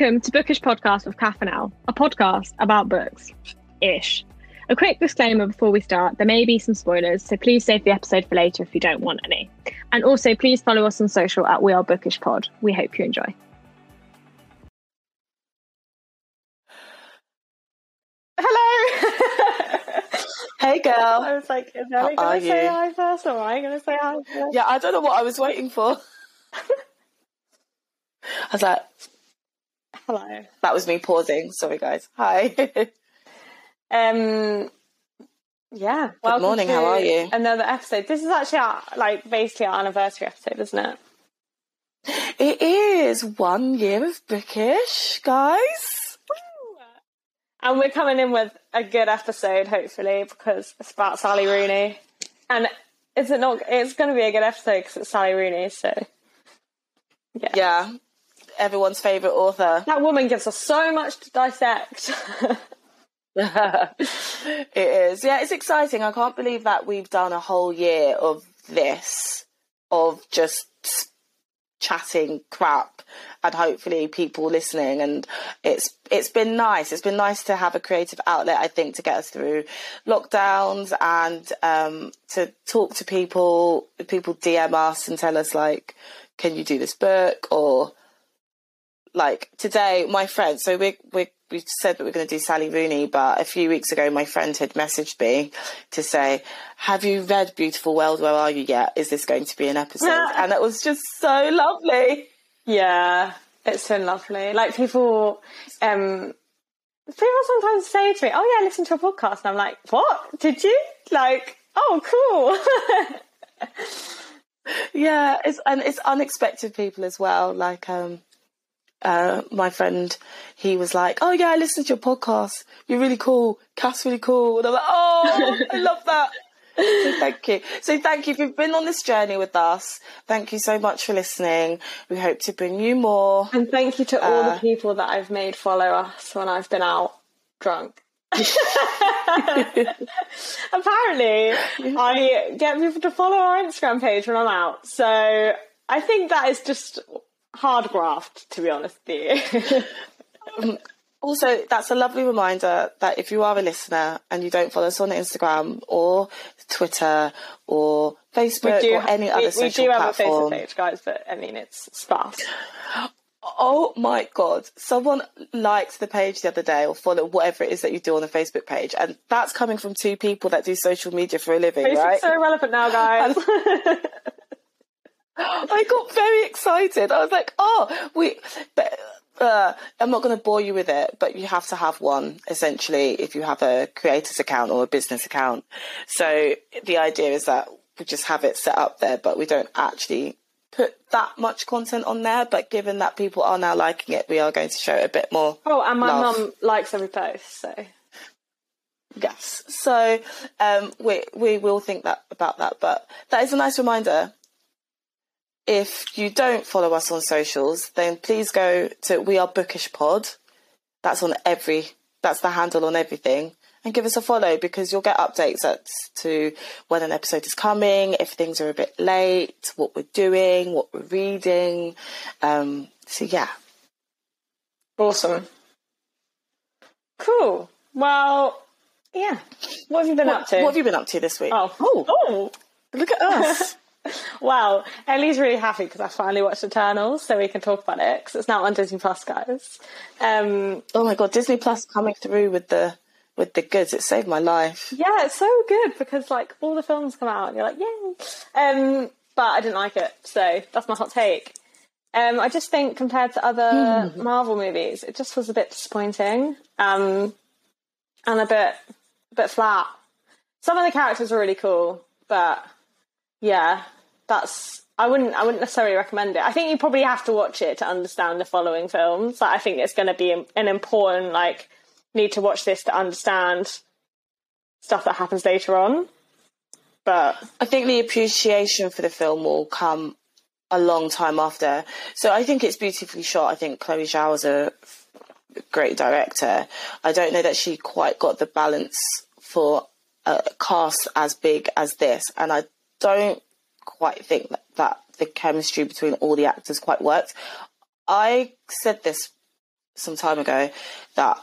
Welcome to Bookish Podcast with Kath and Elle, a podcast about books. Ish. A quick disclaimer before we start there may be some spoilers, so please save the episode for later if you don't want any. And also, please follow us on social at We Are Bookish Pod. We hope you enjoy. Hello. Hey girl. I was like, is Ellie going to say you? hi first or am I going to say hi first? Yeah, I don't know what I was waiting for. I was like, Hello. that was me pausing. Sorry, guys. Hi. Um, yeah. Good morning, how are you? Another episode. This is actually our, like basically our anniversary episode, isn't it? it is one year of bookish, guys. And we're coming in with a good episode, hopefully, because it's about Sally Rooney. And is it not? It's going to be a good episode because it's Sally Rooney. So yeah. Yeah, everyone's favourite author. that woman gives us so much to dissect. it is. Yeah, it's exciting. I can't believe that we've done a whole year of this, of just chatting crap and hopefully people listening and it's it's been nice it's been nice to have a creative outlet i think to get us through lockdowns and um to talk to people people dm us and tell us like can you do this book or like today my friend so we we we said that we are going to do Sally Rooney, but a few weeks ago my friend had messaged me to say, "Have you read Beautiful World? Where are you yet? Is this going to be an episode?" and it was just so lovely. Yeah, it's so lovely. Like people, um, people sometimes say to me, "Oh yeah, I listened to a podcast," and I'm like, "What? Did you?" Like, "Oh, cool." Yeah, it's and it's unexpected people as well. Like um, uh, my friend, he was like, "Oh yeah, I listened to your podcast. You're really cool. Kath really cool." And I'm like, "Oh, I love that." So thank you. So thank you if you've been on this journey with us. Thank you so much for listening. We hope to bring you more. and thank you to all Uh, the people that I've made follow us when I've been out drunk. Apparently, I get people to follow our Instagram page when I'm out. So I think that is just hard graft, to be honest with you. Also, that's a lovely reminder that if you are a listener and you don't follow us on Instagram or Twitter or Facebook or any we, other we social do have a platform, Facebook page, guys, but I mean it's sparse. Oh my god! Someone liked the page the other day, or followed whatever it is that you do on the Facebook page, and that's coming from two people that do social media for a living, Facebook's right? so relevant now, guys. I got very excited. I was like, "Oh, we." But, uh, I'm not going to bore you with it, but you have to have one essentially if you have a creator's account or a business account. So the idea is that we just have it set up there, but we don't actually put that much content on there. But given that people are now liking it, we are going to show it a bit more. oh, and my Love. mum likes every post, so Yes. So um, we we will think that about that, but that is a nice reminder. If you don't follow us on socials, then please go to We Are Bookish Pod. That's on every. That's the handle on everything, and give us a follow because you'll get updates as to when an episode is coming, if things are a bit late, what we're doing, what we're reading. Um, so yeah, awesome. Cool. Well, yeah. What have you been up to? what have you been up to this week? Oh, oh, oh. look at us. Well, Ellie's really happy because I finally watched Eternals, so we can talk about it because it's now on Disney Plus, guys. Um, Oh my god, Disney Plus coming through with the with the goods. It saved my life. yeah, it's so good because like all the films come out and you're like, yay. Um, but I didn't like it, so that's my hot take. Um, I just think compared to other Marvel movies, it just was a bit disappointing um, and a bit a bit flat. Some of the characters were really cool, but yeah, that's I wouldn't I wouldn't necessarily recommend it. I think you probably have to watch it to understand the following films. Like, I think it's going to be an important like need to watch this to understand stuff that happens later on. But I think the appreciation for the film will come a long time after. So I think it's beautifully shot. I think Chloe Zhao is a great director. I don't know that she quite got the balance for a cast as big as this, and I don't quite think that, that the chemistry between all the actors quite worked. I said this some time ago that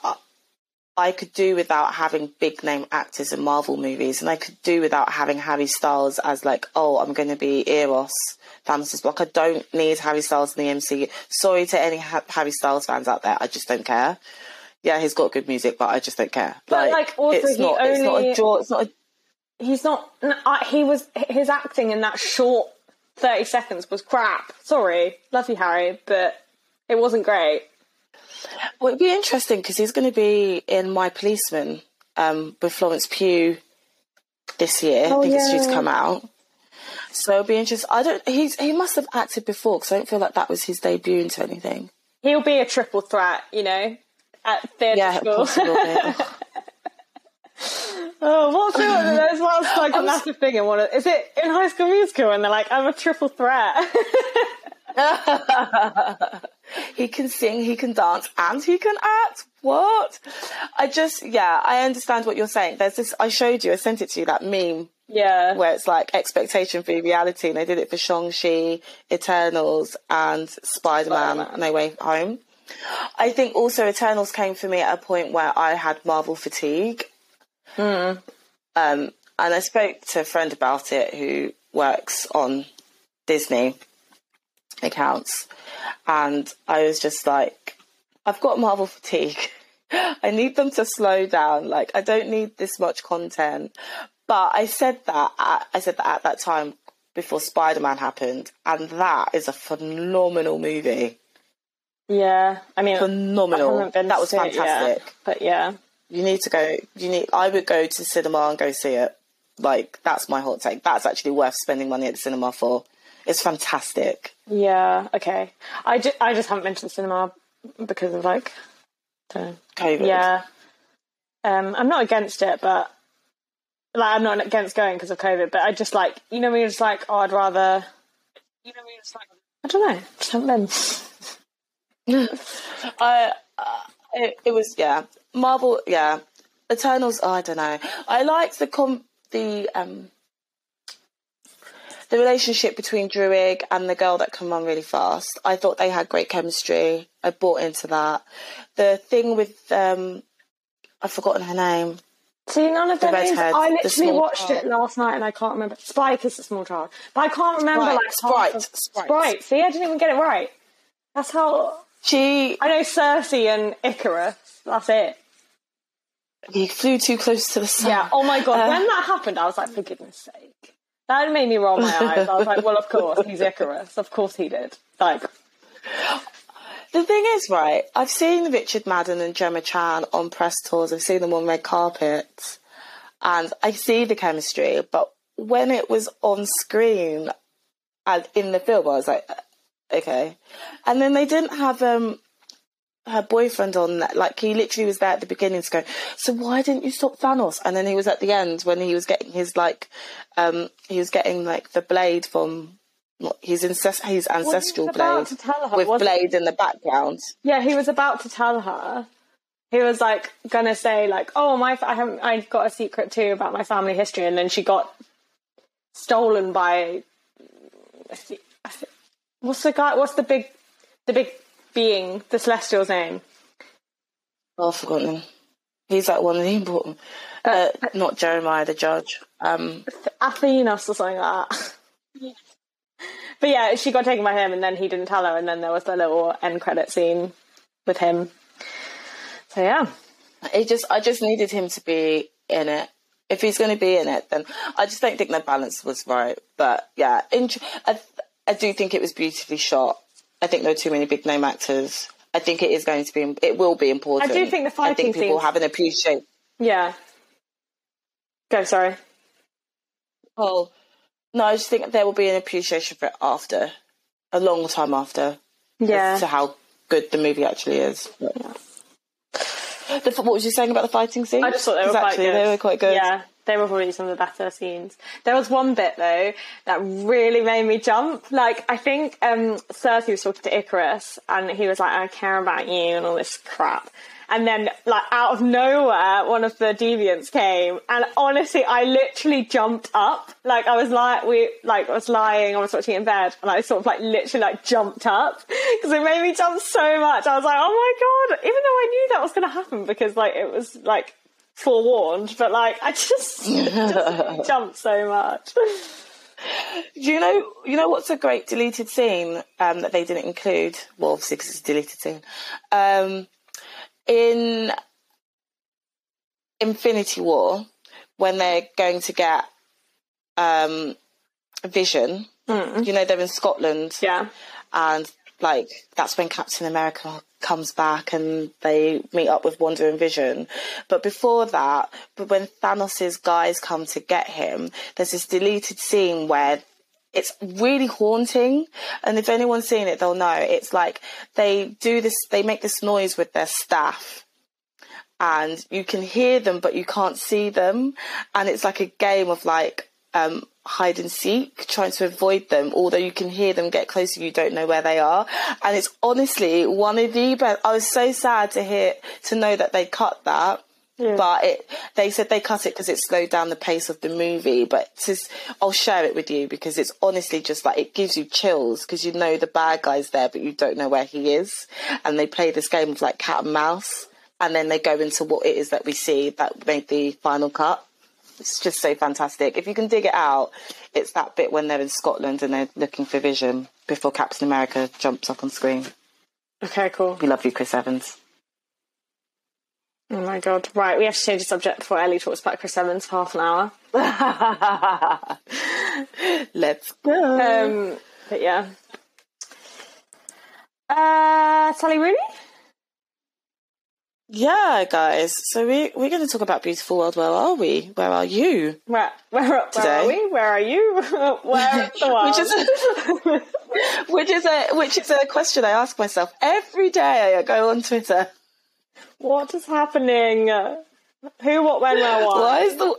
I, could do without having big name actors in Marvel movies, and I could do without having Harry Styles as like, oh, I'm going to be Eros, Thanos' block. I don't need Harry Styles in the MCU. Sorry to any ha- Harry Styles fans out there, I just don't care. Yeah, he's got good music, but I just don't care. But, like, also it's not, it's not a draw. It's not a He's not. He was. His acting in that short thirty seconds was crap. Sorry, love you, Harry, but it wasn't great. Well, it'd be interesting because he's going to be in My Policeman um, with Florence Pugh this year. Oh, I think it's due to come out. So it'll be interesting. I don't. He's he must have acted before because I don't feel like that was his debut into anything. He'll be a triple threat, you know, at theatre Yeah, school. oh, what's it? There's what's like a massive thing in one. Of, is it in High School Musical? And they're like, I'm a triple threat. he can sing, he can dance, and he can act. What? I just yeah, I understand what you're saying. There's this. I showed you. I sent it to you. That meme yeah. where it's like expectation for reality, and they did it for Shang-Chi, Eternals, and Spider-Man, Spider-Man. No Way Home. I think also Eternals came for me at a point where I had Marvel fatigue. Um, and I spoke to a friend about it who works on Disney accounts, and I was just like, I've got Marvel fatigue. I need them to slow down. Like, I don't need this much content. But I said that at, I said that at that time before Spider Man happened, and that is a phenomenal movie. Yeah. I mean, Phenomenal. haven't That was see it yet, fantastic. but yeah. You need to go. You need. I would go to cinema and go see it. Like that's my hot take. That's actually worth spending money at the cinema for. It's fantastic. Yeah, okay. I, ju- I just haven't been to the cinema because of like. COVID. Yeah. Um, I'm not against it, but like I'm not against going because of COVID. But I just like you know when you're just like oh I'd rather. You know when you're just like I don't know. Just haven't been. I. Uh, it, it was yeah. Marvel. Yeah. Eternals. Oh, I don't know. I liked the com the um the relationship between Druig and the girl that can run really fast. I thought they had great chemistry. I bought into that. The thing with um, I've forgotten her name. See, none of The them I literally watched child. it last night and I can't remember. Spike is a small child, but I can't remember Sprite, like Sprite, of- Sprite. Sprite. See, I didn't even get it right. That's how She I know Sersi and Icarus. That's it. He flew too close to the sun. Yeah. Oh my god. Uh, when that happened, I was like, for goodness sake. That made me roll my eyes. I was like, well, of course he's Icarus. Of course he did. Like, The thing is, right, I've seen Richard Madden and Gemma Chan on press tours, I've seen them on red carpets, and I see the chemistry, but when it was on screen and in the film, I was like, uh, okay. And then they didn't have um her boyfriend on that. Like, he literally was there at the beginning to go, so why didn't you stop Thanos? And then he was at the end when he was getting his, like, um, he was getting, like, the blade from. His, incest- his ancestral about blade her, with blade in the background. yeah, he was about to tell her. He was like gonna say like, oh my, I haven't, I got a secret too about my family history, and then she got stolen by. What's the guy? What's the big, the big being, the Celestial's name? Oh, I've forgotten. He's like one of the important. Uh, not Jeremiah the judge. Um, Athenos or something like that. but yeah, she got taken by him, and then he didn't tell her, and then there was the little end credit scene with him. So yeah, it just, I just needed him to be in it. If he's going to be in it, then I just don't think the balance was right. But yeah, int- I, I do think it was beautifully shot. I think there are too many big name actors. I think it is going to be, it will be important. I do think the fighting. Scene. I think people scenes- have an appreciate. yeah. Go, sorry. Oh, no, I just think there will be an appreciation for it after, a long time after. Yeah, to how good the movie actually is. But- The, what was you saying about the fighting scene? I just thought they were 'Cause quite actually good. they were quite good. Yeah, they were probably some of the better scenes. There was one bit though that really made me jump. Like I think um Sersi was talking to Icarus and he was like, I care about you and all this crap. And then like out of nowhere, one of the deviants came and honestly I literally jumped up. Like I was like we like I was lying, I was watching in bed and I sort of like literally like jumped up because it made me jump so much. I was like, oh my god, even though I knew that was gonna happen because like it was like forewarned, but like I just, just jumped so much. Do you know, you know what's a great deleted scene um, that they didn't include? Well, obviously because it's a deleted scene. Um, in Infinity War, when they're going to get um, Vision, Mm. you know, they're in Scotland, Yeah. and like that's when Captain America comes back and they meet up with Wanda and Vision. But before that, but when Thanos's guys come to get him, there's this deleted scene where it's really haunting. And if anyone's seen it, they'll know. It's like they do this, they make this noise with their staff. And you can hear them, but you can't see them. And it's like a game of like, um, hide and seek, trying to avoid them, although you can hear them get closer, you don't know where they are. And it's honestly one of the best. I was so sad to hear, to know that they cut that. But it, they said they cut it because it slowed down the pace of the movie. But just, I'll share it with you because it's honestly just like it gives you chills because you know the bad guy's there, but you don't know where he is. And they play this game of like cat and mouse, and then they go into what it is that we see that made the final cut. It's just so fantastic. If you can dig it out, it's that bit when they're in Scotland and they're looking for Vision before Captain America jumps up on screen. Okay, cool. We love you, Chris Evans. Oh my god. Right, we have to change the subject before Ellie talks about Chris Evans for half an hour. Let's go. Um, but yeah. Uh, Sally Rooney? Yeah, guys. So we we're going to talk about Beautiful World. Where are we? Where are you? Where, where, where Today. are we? Where are you? where the world? Which is which is a which is a question I ask myself every day. I go on Twitter. what is happening? Who, what, when, where, why? Why is the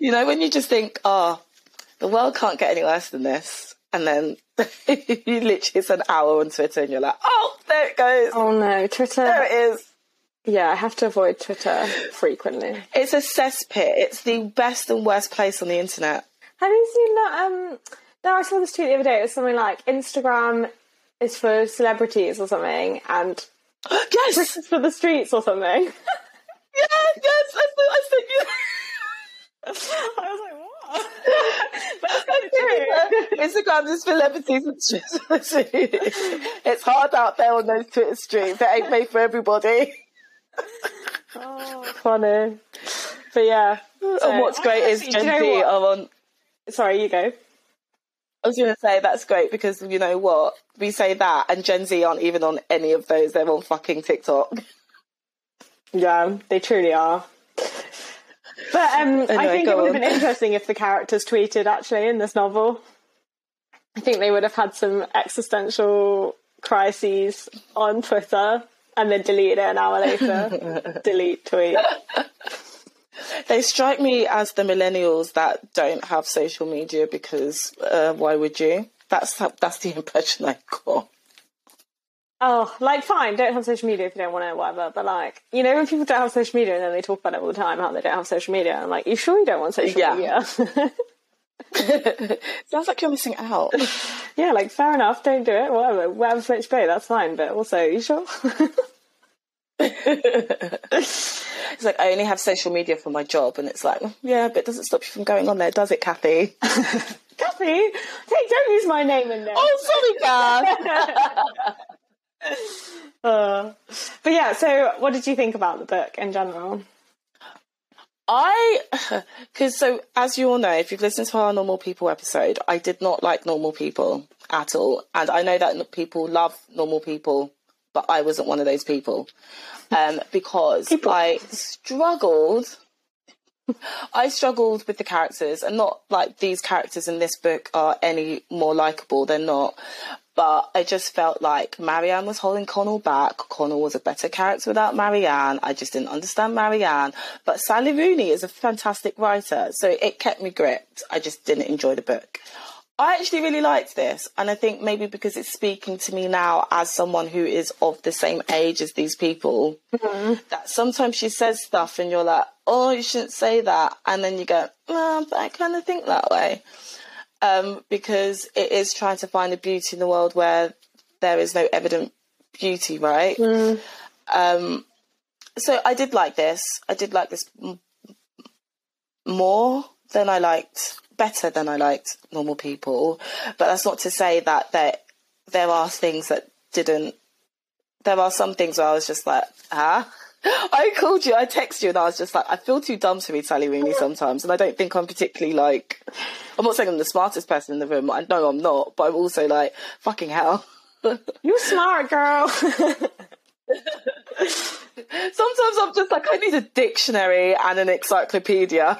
you know when you just think, oh, the world can't get any worse than this, and then you literally it's an hour on Twitter and you're like, oh, there it goes, Oh no, Twitter. there it is. Yeah, I have to avoid Twitter frequently. It's a cesspit. It's the best and worst place on the internet. Have you seen that? Um, no, I saw this tweet the other day. It was something like Instagram is for celebrities or something, and yes, is for the streets or something. yes, yes. I thought I you. I was like, what? but it's kind of true. Instagram is for celebrities. It's hard out there on those Twitter streets. It ain't made for everybody. Oh, funny. But yeah. and what's great is Gen Z are on. Sorry, you go. I was going to say that's great because you know what we say that, and Gen Z aren't even on any of those. They're on fucking TikTok. Yeah, they truly are. But um, I think it would have on. been interesting if the characters tweeted actually in this novel. I think they would have had some existential crises on Twitter and then deleted it an hour later. Delete tweet. They strike me as the millennials that don't have social media because uh, why would you? That's that's the impression I got. Oh, like fine, don't have social media if you don't want to, whatever. But like, you know, when people don't have social media and then they talk about it all the time, how they don't have social media, I'm like, you sure you don't want social Yeah. media? Sounds like you're missing out. yeah, like fair enough, don't do it, whatever, whatever floats your boat, that's fine. But also, you sure? It's like I only have social media for my job, and it's like, yeah, but it doesn't stop you from going on there, does it, Kathy? Kathy, hey, don't use my name in there. oh, sorry, Kath. Uh, but yeah, so what did you think about the book in general? I, because so as you all know, if you've listened to our normal people episode, I did not like normal people at all, and I know that people love normal people, but I wasn't one of those people, um, because I struggled. I struggled with the characters, and not like these characters in this book are any more likable. They're not. But I just felt like Marianne was holding Connell back. Connell was a better character without Marianne. I just didn't understand Marianne. But Sally Rooney is a fantastic writer, so it kept me gripped. I just didn't enjoy the book. I actually really liked this, and I think maybe because it's speaking to me now as someone who is of the same age as these people, mm-hmm. that sometimes she says stuff and you're like, oh, you shouldn't say that. And then you go, well, but I kind of think that way. Um, because it is trying to find a beauty in the world where there is no evident beauty, right? Mm. Um, so I did like this. I did like this m- more than I liked better than I liked normal people. But that's not to say that there there are things that didn't. There are some things where I was just like, ah. I called you, I texted you, and I was just like, I feel too dumb to read Sally Rooney sometimes, and I don't think I'm particularly like. I'm not saying I'm the smartest person in the room. I know I'm not, but I'm also like, fucking hell. You're smart girl. Sometimes I'm just like, I need a dictionary and an encyclopedia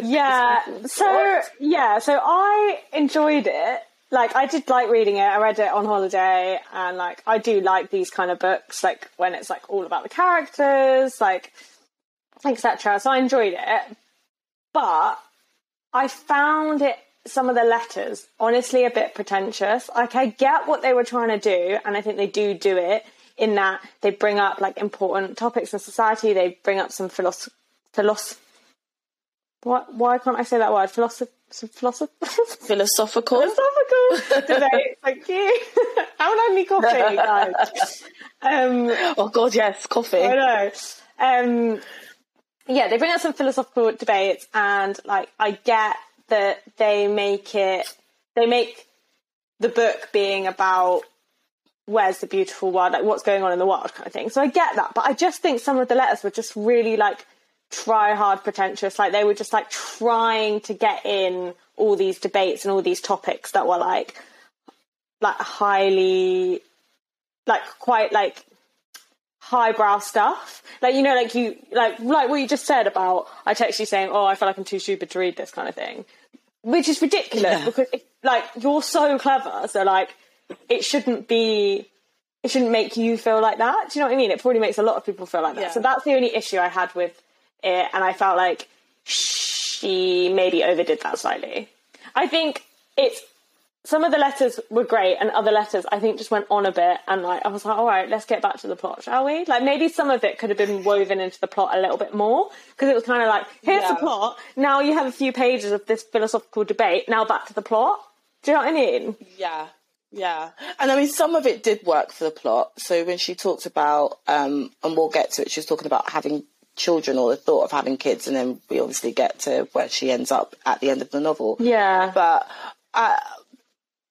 yeah. So yeah. So I enjoyed it. Like I did like reading it. I read it on holiday, and like I do like these kind of books, like when it's like all about the characters, like etc. So I enjoyed it, but I found it some of the letters honestly a bit pretentious. Like I get what they were trying to do, and I think they do do it in that they bring up like important topics in society. They bring up some philosoph- philosoph- why, why can't I say that word? Philosoph- philosoph- philosophical. Philosophical debate. Thank you. I had any coffee, guys. Um, oh God, yes, coffee. I know. Um, yeah, they bring up some philosophical debates, and like I get that they make it. They make the book being about where's the beautiful world, like what's going on in the world, kind of thing. So I get that, but I just think some of the letters were just really like try hard pretentious. Like they were just like trying to get in all these debates and all these topics that were like like highly like quite like highbrow stuff. Like you know, like you like like what you just said about I text you saying, "Oh, I feel like I'm too stupid to read this kind of thing," which is ridiculous yeah. because if, like you're so clever, so like it shouldn't be. It shouldn't make you feel like that. Do you know what I mean? It probably makes a lot of people feel like that. Yeah. So that's the only issue I had with it, and I felt like she maybe overdid that slightly. I think it's some of the letters were great, and other letters I think just went on a bit, and like I was like, all right, let's get back to the plot, shall we? Like maybe some of it could have been woven into the plot a little bit more because it was kind of like, here's yeah. the plot. Now you have a few pages of this philosophical debate. Now back to the plot. Do you know what I mean? Yeah. Yeah, and I mean, some of it did work for the plot. So when she talked about, um, and we'll get to it, she was talking about having children or the thought of having kids, and then we obviously get to where she ends up at the end of the novel. Yeah, but uh,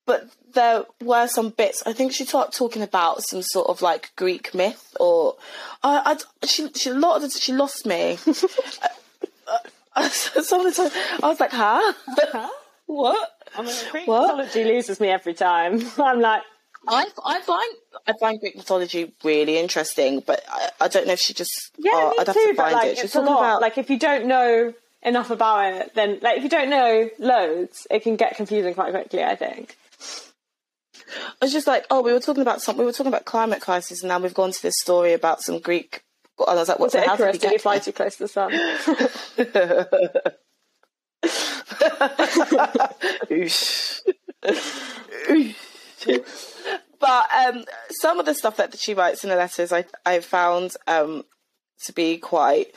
but there were some bits. I think she started talking about some sort of like Greek myth, or I, I she she a lot of the, she lost me. uh, some of the time I was like, huh, huh? what? I mean, Greek what? mythology loses me every time. I'm like, I, I find I find Greek mythology really interesting, but I, I don't know if she just yeah, oh, I'd have too, to find like, it. She's talking about like if you don't know enough about it, then like if you don't know loads, it can get confusing quite quickly. I think. I was just like, oh, we were talking about some, we were talking about climate crisis, and now we've gone to this story about some Greek. And I was like, what's it? Icarus? Did he fly too close to the sun? Oosh. Oosh but um, some of the stuff that she writes in the letters, I I found um, to be quite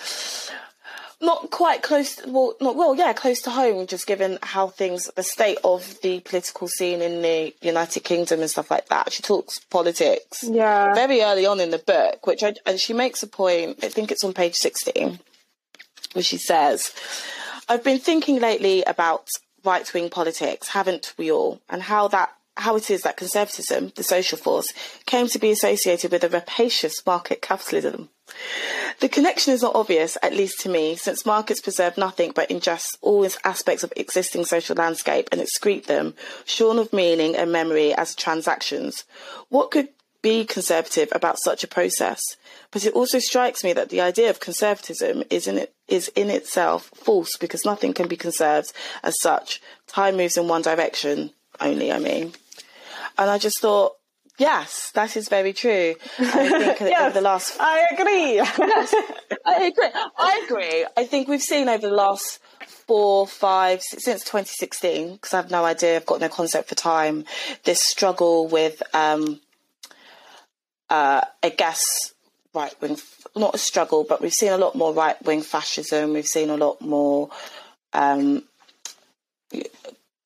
not quite close. To, well, not well, yeah, close to home. Just given how things, the state of the political scene in the United Kingdom and stuff like that. She talks politics, yeah, very early on in the book, which I and she makes a point. I think it's on page sixteen, where she says, "I've been thinking lately about." Right wing politics, haven't we all? And how that how it is that conservatism, the social force, came to be associated with a rapacious market capitalism. The connection is not obvious, at least to me, since markets preserve nothing but ingest all aspects of existing social landscape and excrete them, shorn of meaning and memory as transactions. What could be conservative about such a process? But it also strikes me that the idea of conservatism is in, in itself false because nothing can be conserved as such. Time moves in one direction only, I mean. And I just thought, yes, that is very true. I think Yes, over the last I agree. I agree. I agree. I think we've seen over the last four, five, since 2016, because I have no idea, I've got no concept for time, this struggle with, um, uh, I guess, right wing, not a struggle, but we've seen a lot more right wing fascism. We've seen a lot more um,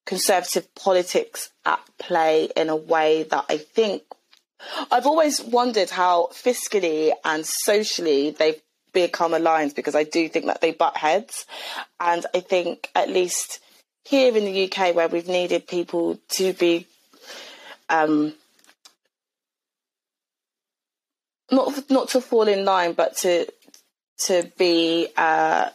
conservative politics at play in a way that I think I've always wondered how fiscally and socially they've become aligned because I do think that they butt heads. And I think at least here in the UK where we've needed people to be um not not to fall in line but to to be uh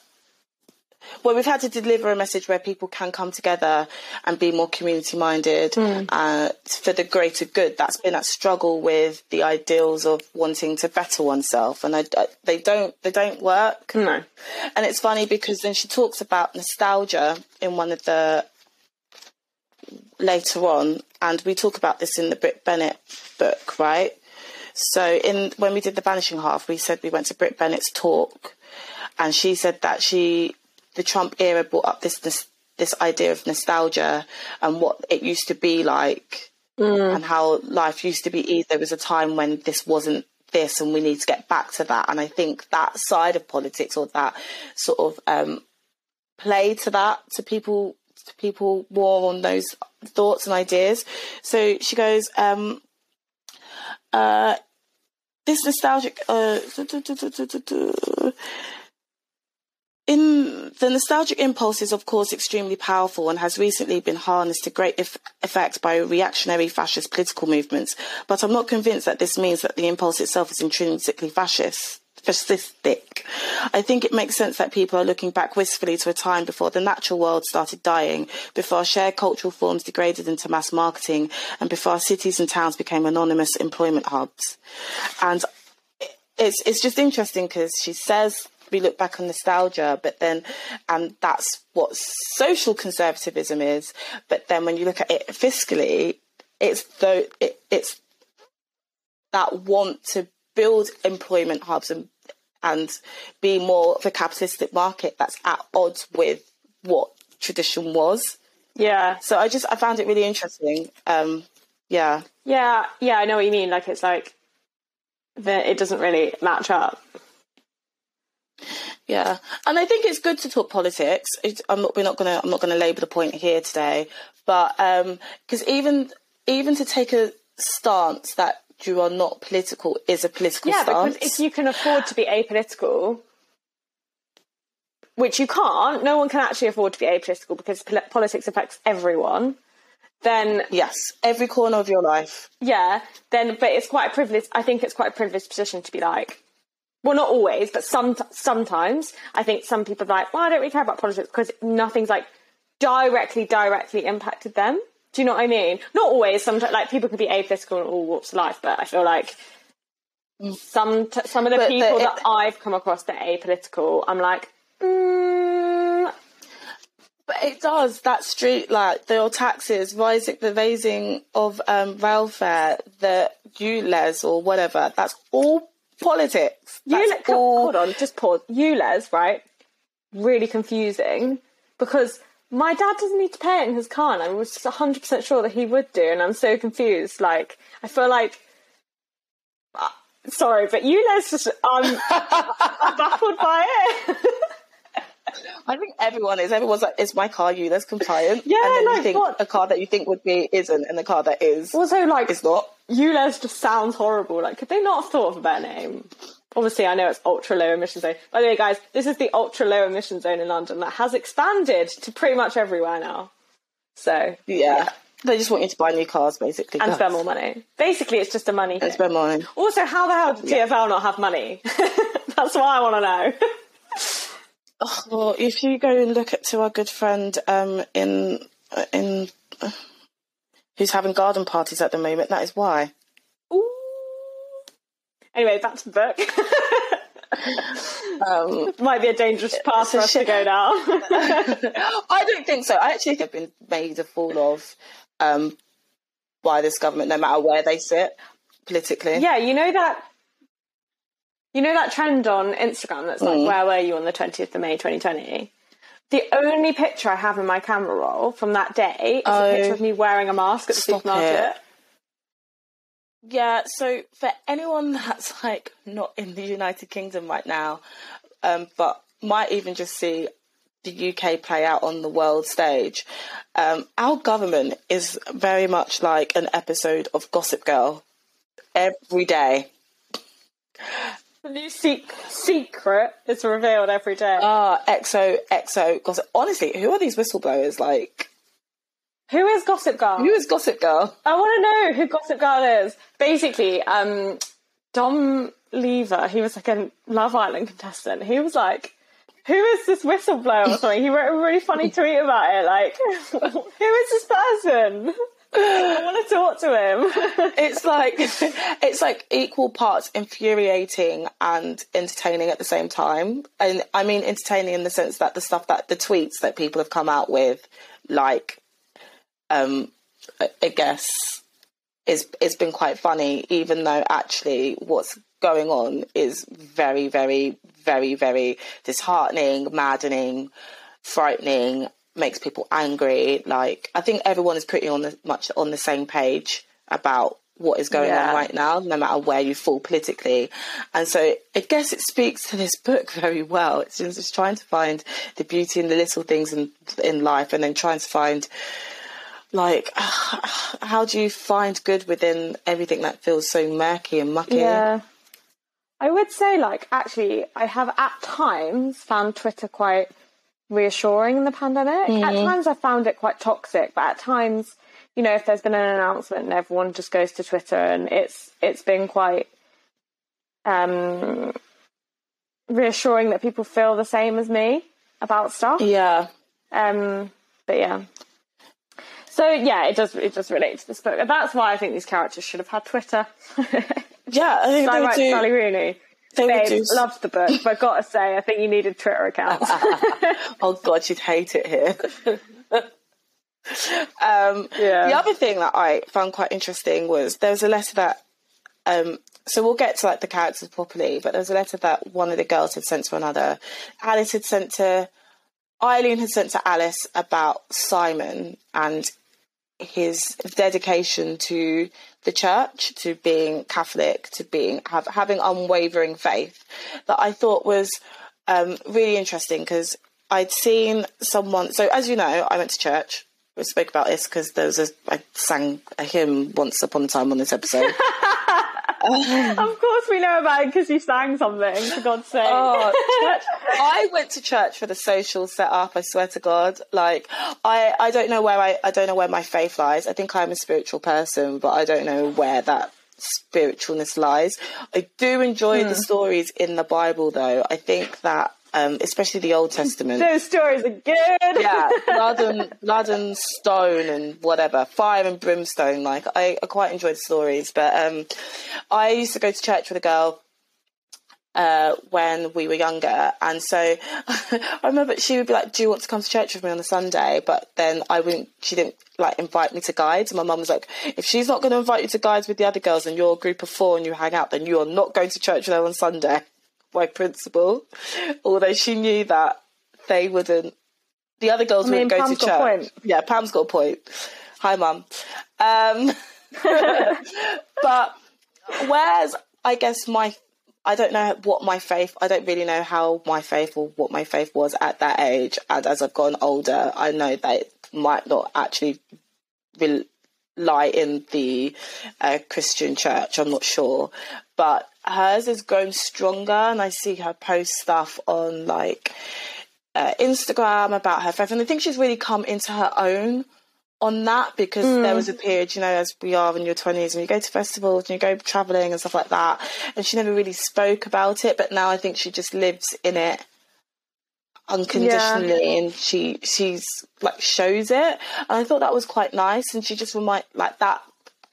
well, we've had to deliver a message where people can come together and be more community minded uh, for the greater good. That's been a struggle with the ideals of wanting to better oneself, and I, I- they don't they don't work. no. And it's funny because then she talks about nostalgia in one of the later on, and we talk about this in the Brit Bennett book, right? So in when we did the Vanishing Half, we said we went to Brit Bennett's talk, and she said that she the Trump era brought up this this this idea of nostalgia and what it used to be like, and how life used to be easy. There was a time when this wasn't this, and we need to get back to that. And I think that side of politics or that sort of um, play to that to people to people more on those thoughts and ideas. So she goes, um, uh, this nostalgic. Uh, in the nostalgic impulse is of course extremely powerful and has recently been harnessed to great eff- effect by reactionary fascist political movements. But i'm not convinced that this means that the impulse itself is intrinsically fascist fascistic. I think it makes sense that people are looking back wistfully to a time before the natural world started dying before shared cultural forms degraded into mass marketing and before cities and towns became anonymous employment hubs. And it's it's just interesting because she says we look back on nostalgia, but then and that's what social conservatism is. But then when you look at it fiscally, it's though it, it's that want to build employment hubs and and be more of a capitalistic market that's at odds with what tradition was. Yeah. So I just I found it really interesting. Um, yeah, Yeah. Yeah. I know what you mean. Like, it's like, that it doesn't really match up. Yeah, and I think it's good to talk politics. It, I'm not. We're not gonna. I'm not gonna labour the point here today, but um, because even even to take a stance that you are not political is a political Yeah, stance. because if you can afford to be apolitical, which you can't, no one can actually afford to be apolitical because pol- politics affects everyone. Then yes, every corner of your life. yeah, then but it's quite a privileged. I think it's quite a privileged position to be like. Well, not always, but some sometimes I think some people are like, well, I don't really care about politics because nothing's like directly directly impacted them. Do you know what I mean? Not always. Sometimes, like people can be apolitical in all walks of life, but I feel like some t- some of the But the- people it- that I've come across that are apolitical, I'm like, mm, But it does that street like the taxes, rising the raising of um, welfare, the ULEZ or whatever. That's all politics. That's Eule- co- all. hold on, just pause. ULEZ, right? Really confusing because my dad doesn't need to pay it in his car, and I was 100% sure that he would do, and I'm so confused. Like, I feel like. uh, Sorry, but ULEZ just. I'm baffled by it. I think everyone is. Everyone's like, it's my car ULEZ compliant?" Yeah, and then like, you think what- a car that you think would be isn't, and the car that is also, like, is not. ULEZ just sounds horrible. Like, could they not have thought of a better name? Obviously, I know it's ultra low emission zone. By the way, guys, this is the ultra low emission zone in London that has expanded to pretty much everywhere now. So, Yeah. They just want you to buy new cars, basically. and spend more money. Basically, it's just a money And thing. spend money. Also, how the hell did TFL not have money? That's what I want to know. Well, if you go and look at to our good friend um, in uh, in uh, who's having garden parties at the moment, that is why. Ooh. Anyway, back to the book. Um, Might be a dangerous path for us to go down. I don't think so. I actually think I've been made a fool of um, by this government, no matter where they sit politically. Yeah, you know that. You know that trend on Instagram that's like, Mm. "Where were you on the twentieth of May, 2020?" The only picture I have in my camera roll from that day is Oh. a picture of me wearing a mask at the supermarket. it. Yeah, so for anyone that's like not in the United Kingdom right now, um, but might even just see the UK play out on the world stage, um, our government is very much like an episode of Gossip Girl every day. The new sec- secret is revealed every day. Ah, XO, XO, Gossip. Honestly, who are these whistleblowers? Like, who is Gossip Girl? who is Gossip Girl? I want to know who Gossip Girl is. Basically, um, Dom Lever, he was like a Love Island contestant. He was like, who is this whistleblower or something? He wrote a really funny tweet about it. Like, who is this person? I want to talk to him. it's like it's like equal parts infuriating and entertaining at the same time and i mean entertaining in the sense that the stuff that the tweets that people have come out with like um i guess is it's been quite funny even though actually what's going on is very very very very disheartening maddening frightening makes people angry like i think everyone is pretty on the much on the same page about what is going Yeah. on right now no matter where you fall politically and so i guess it speaks to this book very well it's just it's trying to find the beauty in the little things in in life and then trying to find like how do you find good within everything that feels so murky and mucky Yeah. I would say, like, actually, I have at times found Twitter quite reassuring in the pandemic. At times, I found it quite toxic, but at times, you know, if there's been an announcement and everyone just goes to Twitter, and it's it's been quite um, reassuring that people feel the same as me about stuff. yeah Um, but yeah. So yeah, it does it does relate to this book, and that's why I think these characters should have had Twitter. yeah i think I write do Sally Rooney. They Babe, do loved the book, but gotta say, I think you needed a Twitter accounts. oh god you'd hate it here um Yeah. the other thing that i found quite interesting was there was a letter that um so we'll get to like the characters properly but there was a letter that one of the girls had sent to another alice had sent to eileen had sent to alice about simon and his dedication to the church, to being Catholic, to being have, having unwavering faith, that I thought was um, really interesting because I'd seen someone. So as you know, I went to church. We spoke about this because there was a I sang a hymn once upon a time on this episode. of course, we know about it because you sang something. For God's sake. Oh, church. I went to church for the social setup. I swear to God, like I, I don't know where I, I don't know where my faith lies. I think I'm a spiritual person, but I don't know where that spiritualness lies. I do enjoy the hmm. stories in the Bible, though. I think that, um, especially the Old Testament. Those stories are good. yeah, blood and blood and stone and whatever, fire and brimstone. Like I, I quite enjoy the stories, but um, I used to go to church with a girl uh, when we were younger, and so I remember she would be like, "Do you want to come to church with me on a Sunday?" But then I wouldn't. She didn't like invite me to guides. My mum was like, "If she's not going to invite you to guides with the other girls, and you're a group of four and you hang out, then you are not going to church with her on Sunday." My principal, although she knew that they wouldn't. The other girls I mean, wouldn't go Pam's to church. point. Yeah, Pam's got a point. Hi, mum. Um, but whereas I guess my I don't know what my faith I don't really know how my faith or what my faith was at that age and as I've gotten older I know that it might not actually rel- lie in the uh, Christian church I'm not sure but hers has grown stronger and I see her post stuff on like uh, Instagram about her faith and I think she's really come into her own on that because there was a period, you know, as we are in your 20s and you go to festivals and you go travelling and stuff like that. And she never really spoke about it, but now I think she just lives in it unconditionally and she she's like shows it and I thought that was quite nice and she just remind like that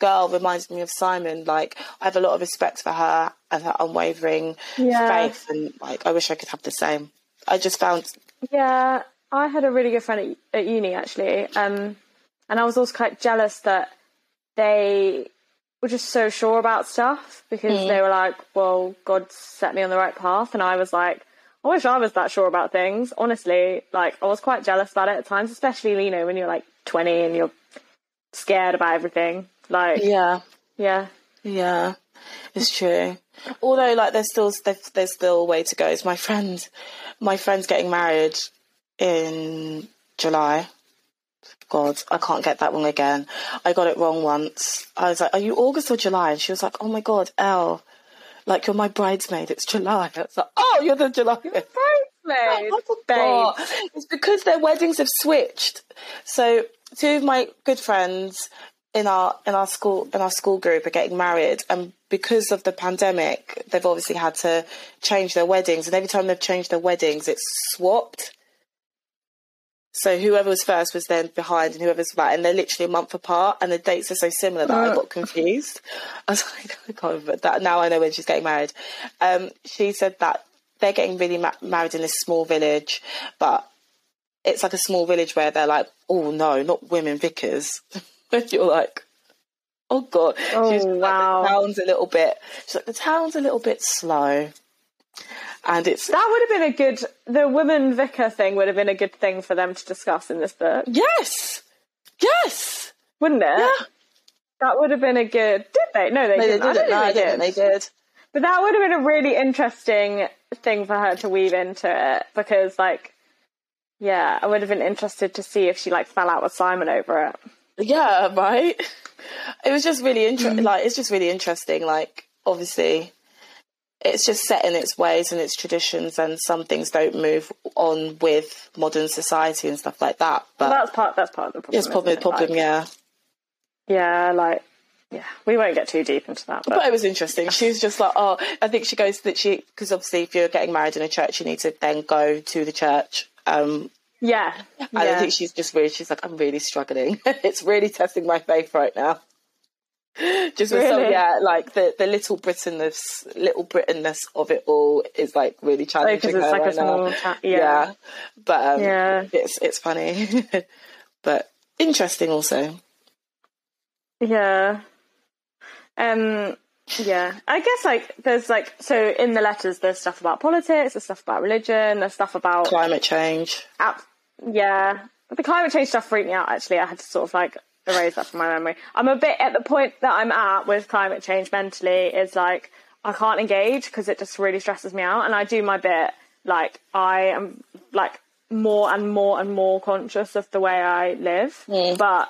girl reminds me of Simon like I have a lot of respect for her and her unwavering Yeah. faith and like I wish I could have the same I just found Yeah, I had a really good friend at, at uni actually, um, and I was also quite jealous that they were just so sure about stuff because Mm. they were like, well, God set me on the right path. And I was like, I wish I was that sure about things. Honestly, like I was quite jealous about it at times, especially, you know, when you're like 20 and you're scared about everything. Like, Yeah, yeah. yeah, it's true. Although, like, there's still there's, still a way to go. It's my friend, my friend's getting married in July. God, I can't get that wrong again. I got it wrong once. I was like, "Are you August or July?" And she was like, "Oh my God, Elle, like you're my bridesmaid. It's July." I was like, "Oh, you're the July." Bridesmaid, I. It's because their weddings have switched. So two of my good friends in our in our school in our school group are getting married, and because of the pandemic, they've obviously had to change their weddings. And every time they've changed their weddings, it's swapped. So whoever was first was then behind, and whoever's back, and they're literally a month apart, and the dates are so similar that I got confused. I was like, I can't remember that. Now I know when she's getting married. Um, she said that they're getting really ma- married in this small village, but it's like a small village where they're like, oh no, not women vicars. and you're like, oh god. Oh, She's like, wow. the town's a little bit. She's like, the town's a little bit slow, and it's That would have been a good, the women vicar thing would have been a good thing for them to discuss in this book, yes, yes. wouldn't it? Yeah. That would have been a good. Did they? No, they No, didn't. I didn't. don't No, I didn't. They did. But that would have been a really interesting thing for her to weave into it because, like, yeah, I would have been interested to see if she like fell out with Simon over it. Yeah, right. It was just really Mm. interesting. Like, it's just really interesting. Like, obviously, it's just set in its ways and its traditions, and some things don't move on with modern society and stuff like that. But that's part. That's part of the problem. it's probably a problem. Like, yeah, yeah, like, yeah, we won't get too deep into that. But, but it was interesting. She was just like, oh, I think she goes to that she because obviously, if you're getting married in a church, you need to then go to the church. Um, yeah, I yeah. think she's just really, she's like, I'm really struggling. it's really testing my faith right now. Just with some, yeah, like the, the little Brittanness, little Brittanness of it all is like really challenging because it's her like right a small now. ta- yeah. yeah. but um, Yeah. it's it's funny, but interesting also. Yeah. Um yeah. I guess like there's like so in the letters there's stuff about politics, there's stuff about religion, there's stuff about Climate change. app yeah. The climate change stuff freaked me out actually. I had to sort of like erase that from my memory. I'm a bit at the point that I'm at with climate change mentally is like I can't engage because it just really stresses me out and I do my bit like I am like more and more and more conscious of the way I live. Mm. But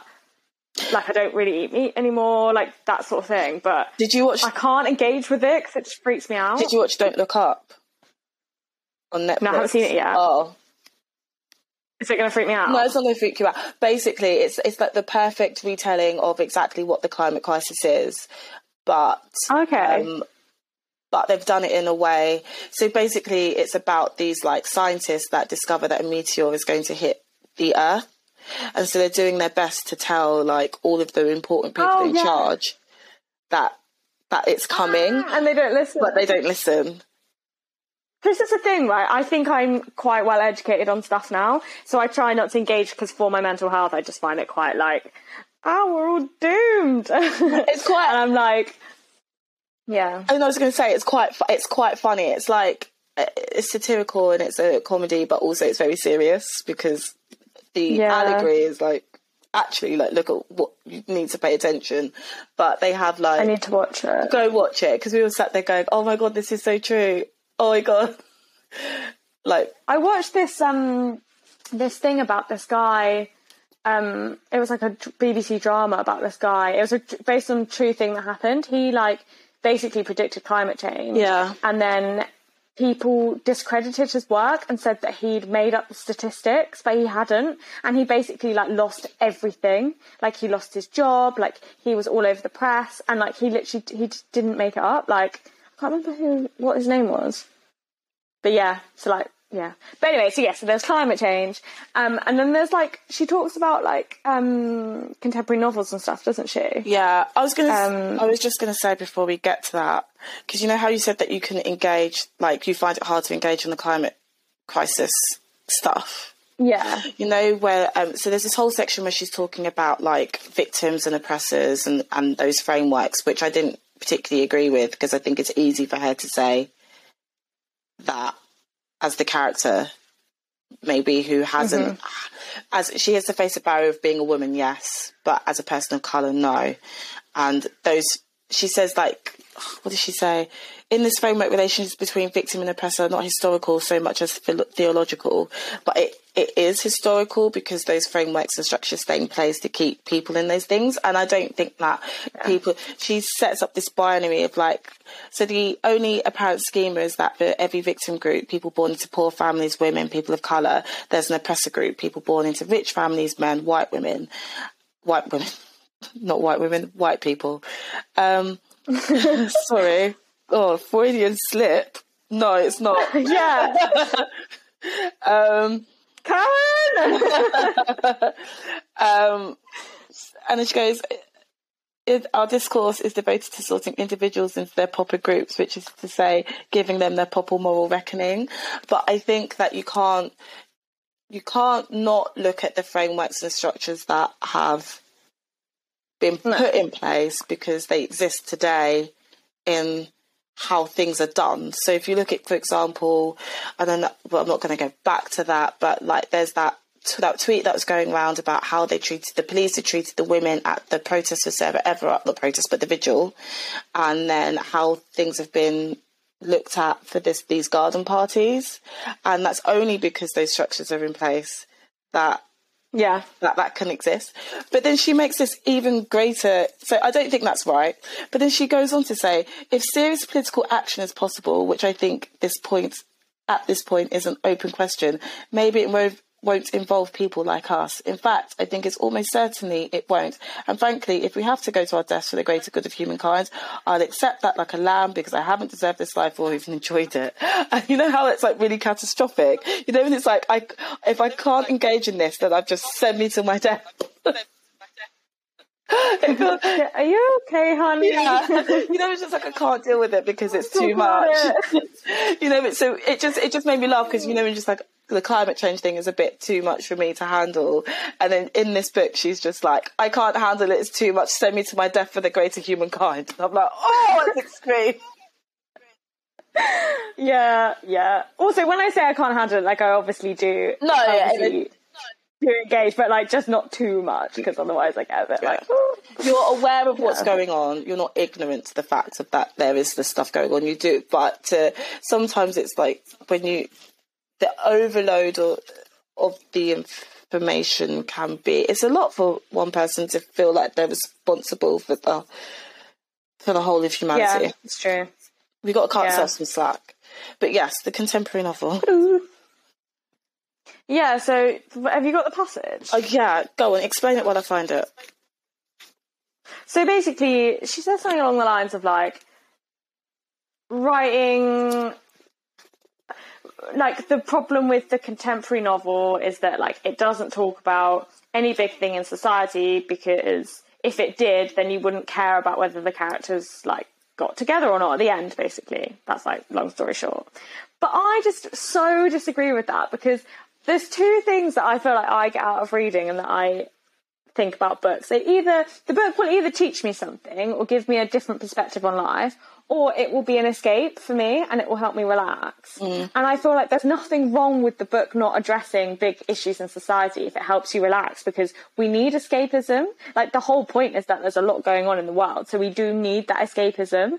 like I don't really eat meat anymore, like that sort of thing. But Did you watch? I can't engage with it because it just freaks me out. Did you watch Don't Look Up on Netflix? No, I haven't seen it yet. Oh, Is it going to freak me out? No, it's not going to freak you out. Basically, it's it's like the perfect retelling of exactly what the climate crisis is, but Okay. um, but they've done it in a way. So basically, it's about these like scientists that discover that a meteor is going to hit the Earth, and so they're doing their best to tell like all of the important people Oh, in yeah. charge that that it's coming, and they don't listen. but they don't listen. This is the thing, right? I think I'm quite well educated on stuff now, so I try not to engage because for my mental health, I just find it quite like, oh, we're all doomed. It's quite and I'm like, yeah, And I was going to say it's quite it's quite funny. It's like uh, it's satirical and it's a comedy, but also it's very serious because the Yeah. allegory is like actually like look at what you need to pay attention. But they have like I need to watch it. go watch it because we all sat there going, "Oh my god, this is so true! Oh my god!" like I watched this um this thing about this guy. Um, it was like a BBC drama about this guy. It was a, based on a true thing that happened. He like basically predicted climate change. Yeah. and then people discredited his work and said that he'd made up the statistics, but he hadn't. And he basically like lost everything. Like he lost his job. Like he was all over the press, and like he literally he didn't make it up. Like can't remember who what his name was. But yeah, so like yeah. But anyway, so yeah, so there's climate change, um, and then there's like she talks about like um contemporary novels and stuff, doesn't she? Yeah, I was gonna. Um, I was just gonna say before we get to that, because you know how you said that you can engage, like you find it hard to engage on the climate crisis stuff. Yeah. You know, where, um, so there's this whole section where she's talking about like victims and oppressors and, and those frameworks, which I didn't particularly agree with because I think it's easy for her to say that as the character, maybe who hasn't, mm-hmm. as she has to face a barrier of being a woman, yes, but as a person of color, no. And those, she says, like, what does she say? In this framework, relations between victim and oppressor are not historical so much as theological, but it, it is historical because those frameworks and structures stay in place to keep people in those things. And I don't think that yeah. people, she sets up this binary of like, so the only apparent schema is that for every victim group, people born into poor families, women, people of colour, there's an oppressor group, people born into rich families, men, white women, white women, not white women, white people. Um, sorry. Oh, Freudian slip. No, it's not. yeah. um, Karen. um, and she goes, our discourse is devoted to sorting individuals into their proper groups, which is to say, giving them their proper moral reckoning. But I think that you can't, you can't not look at the frameworks and structures that have been put in place because they exist today in how things are done. So if you look at, for example, and then well, I'm not going to go back to that, but like there's that that tweet that was going around about how they treated the police had treated the women at the protest for Sarah Everard, the protest, but the vigil, and then how things have been looked at for this these garden parties, and that's only because those structures are in place that yeah that that can exist. But then she makes this even greater so i don't think that's right. But then she goes on to say if serious political action is possible which i think this point at this point is an open question maybe it won't won't involve people like us. In fact, I think it's almost certainly it won't. And frankly, if we have to go to our deaths for the greater good of humankind, I'll accept that like a lamb because I haven't deserved this life or even enjoyed it. And you know how it's like really catastrophic? You know, when it's like, I, if I can't engage in this, then I've just sent me to my death. Are you okay, honey? Yeah. you know, it's just like I can't deal with it because it's too much. It. you know, so it just it just made me laugh because you know, it's just like the climate change thing is a bit too much for me to handle. And then in this book, she's just like, I can't handle it. It's too much. Send me to my death for the greater humankind. And I'm like, oh, it's extreme. yeah, yeah. Also, when I say I can't handle it, like I obviously do. No, yeah, do engage, but like just not too much because otherwise I get a bit yeah. like. Oh. You're aware of what's yeah. going on. You're not ignorant to the fact of that there is this stuff going on. You do, but uh, sometimes it's like when you the overload of, of the information can be. It's a lot for one person to feel like they're responsible for the for the whole of humanity. Yeah, it's true. We got to cut yeah. ourselves some slack. But yes, the contemporary novel. Yeah, so have you got the passage? Oh, yeah, go on, explain it while I find it. So basically, she says something along the lines of like, writing like the problem with the contemporary novel is that like it doesn't talk about any big thing in society because if it did then you wouldn't care about whether the characters like got together or not at the end basically that's like long story short but i just so disagree with that because there's two things that i feel like i get out of reading and that i think about books they either the book will either teach me something or give me a different perspective on life or it will be an escape for me and it will help me relax. Mm. And I feel like there's nothing wrong with the book not addressing big issues in society if it helps you relax because we need escapism. Like the whole point is that there's a lot going on in the world. So we do need that escapism.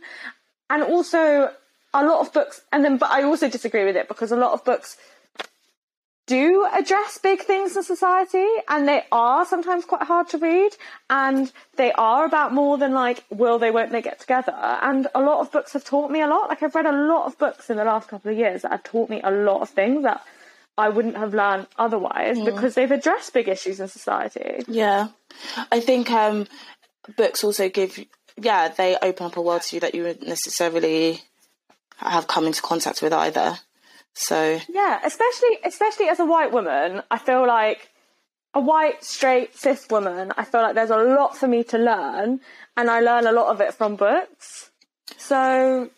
And also a lot of books, and then, but I also disagree with it because a lot of books do address big things in society and they are sometimes quite hard to read and they are about more than like will they won't they get together. And a lot of books have taught me a lot. Like i've read a lot of books in the last couple of years that have taught me a lot of things that i wouldn't have learned otherwise mm. because they've addressed big issues in society. Yeah. I think um, books also give yeah they open up a world to you that you wouldn't necessarily have come into contact with either so yeah, especially especially as a white woman, I feel like a white straight cis woman. I feel like there's a lot for me to learn, and I learn a lot of it from books. So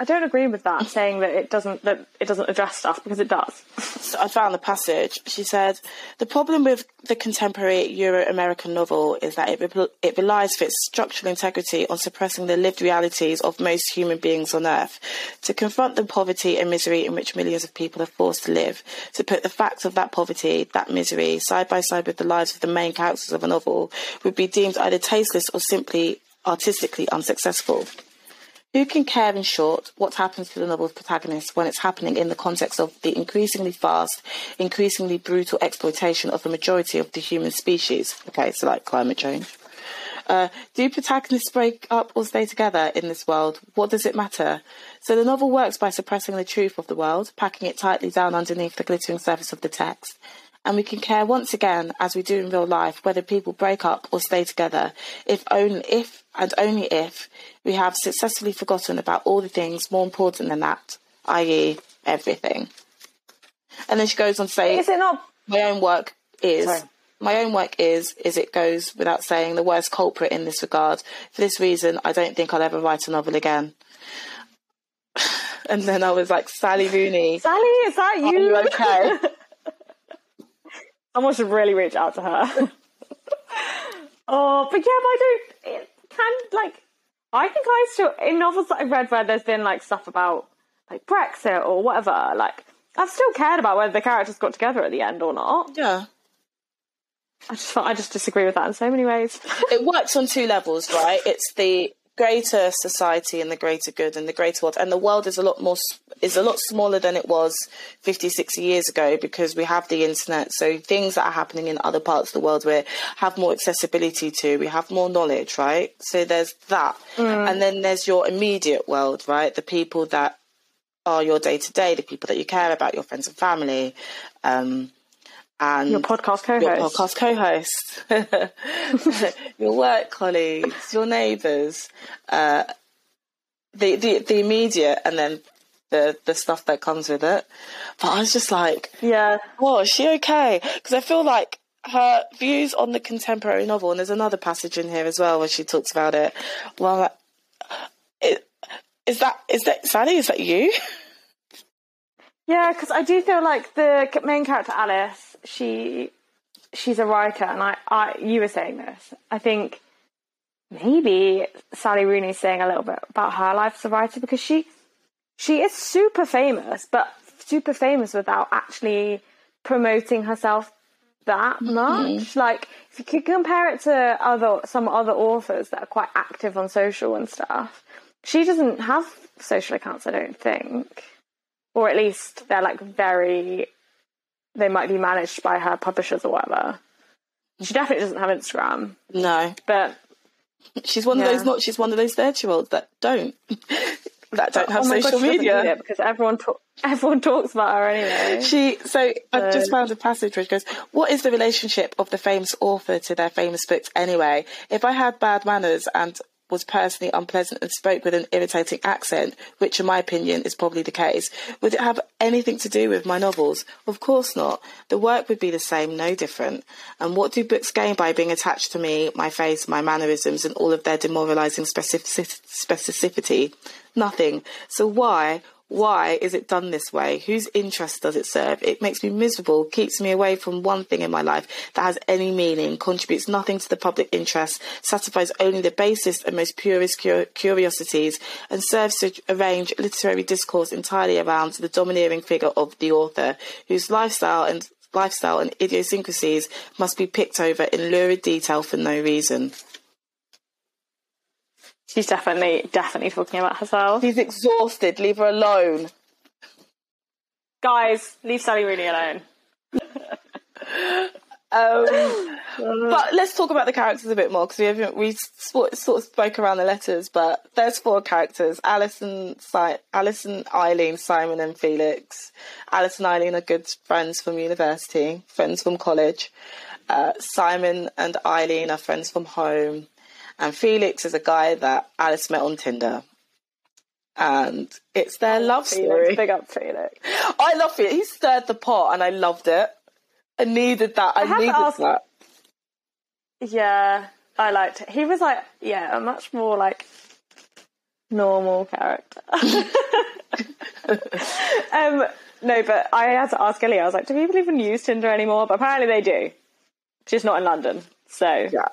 I don't agree with that saying that it doesn't that it doesn't address stuff because it does. So I found the passage. She said, "The problem with the contemporary Euro-American novel is that it re- it relies for its structural integrity on suppressing the lived realities of most human beings on Earth. To confront the poverty and misery in which millions of people are forced to live, to put the facts of that poverty, that misery, side by side with the lives of the main characters of a novel, would be deemed either tasteless or simply artistically unsuccessful." Who can care, in short, what happens to the novel's protagonist when it's happening in the context of the increasingly fast, increasingly brutal exploitation of the majority of the human species? Okay, so like climate change. Uh, do protagonists break up or stay together in this world? What does it matter? So the novel works by suppressing the truth of the world, packing it tightly down underneath the glittering surface of the text and we can care once again, as we do in real life, whether people break up or stay together, if only if and only if we have successfully forgotten about all the things more important than that, i.e., everything. And then she goes on to say, Is it not? My own work is. Sorry. My own work is, is it goes without saying, the worst culprit in this regard. For this reason, I don't think I'll ever write a novel again. and then I was like, Sally Rooney, Sally, is that are you? you okay? Someone should really reach out to her. oh, but yeah, but I don't. It can like. I think I still in novels that I've read where there's been like stuff about like Brexit or whatever. Like I've still cared about whether the characters got together at the end or not. yeah. I just I just disagree with that in so many ways. it works on two levels, right? It's the greater society and the greater good and the greater world. And the world is a lot more is a lot smaller than it was 50 60 years ago because we have the internet. So things that are happening in other parts of the world we have more accessibility to we have more knowledge right? So there's that. And then there's your immediate world right? The people that are your day to day the people that you care about your friends and family um and Your podcast co-host. podcast co-host, your work colleagues, your neighbours, uh, the, the the immediate, and then the the stuff that comes with it. But I was just like, Yeah. "Oh, is she okay?" Because I feel like her views on the contemporary novel, and there's another passage in here as well where she talks about it. Well, is that is that Sally? Is that you? Yeah, because I do feel like the main character Alice, she she's a writer, and I, I you were saying this. I think maybe Sally Rooney's saying a little bit about her life as a writer because she she is super famous, but super famous without actually promoting herself that mm-hmm. much. Like if you could compare it to other some other authors that are quite active on social and stuff, she doesn't have social accounts. I don't think or at least they're like very they might be managed by her publishers or whatever she definitely doesn't have instagram No, but she's one of those. Not she's one of those thirty year olds that don't that don't have oh my God, social media. because everyone everyone talks about her anyway She so I just found a passage which goes, "What is the relationship of the famous author to their famous books anyway? If I had bad manners and was personally unpleasant and spoke with an irritating accent, which in my opinion is probably the case, would it have anything to do with my novels? Of course not. The work would be the same, no different. And what do books gain by being attached to me, my face, my mannerisms, and all of their demoralising specific- specificity? Nothing. So why? Why is it done this way? Whose interest does it serve? It makes me miserable, keeps me away from one thing in my life that has any meaning, contributes nothing to the public interest, satisfies only the basest and most purest cur- curiosities, and serves to arrange literary discourse entirely around the domineering figure of the author, whose lifestyle and lifestyle and idiosyncrasies must be picked over in lurid detail for no reason. She's definitely definitely talking about herself She's exhausted. Leave her alone. guys leave sally rooney alone Um, but let's talk about the characters a bit more because we haven't we sort, sort of spoke around the letters. But there's four characters: Alison, si- Alison, Eileen, Simon, and Felix. Alison and Eileen are good friends from university, friends from college. Uh, Simon and Eileen are friends from home, and Felix is a guy that Alice met on Tinder. And it's their love Felix, story. big up felix I love it. He stirred the pot, and I loved it. I needed that. I, to needed ask- that. yeah i liked it he was like yeah a much more like normal character. um, no, but I had to ask Ellie. I was like, "Do people even use Tinder anymore?" But apparently they do. Just not in London. So yeah,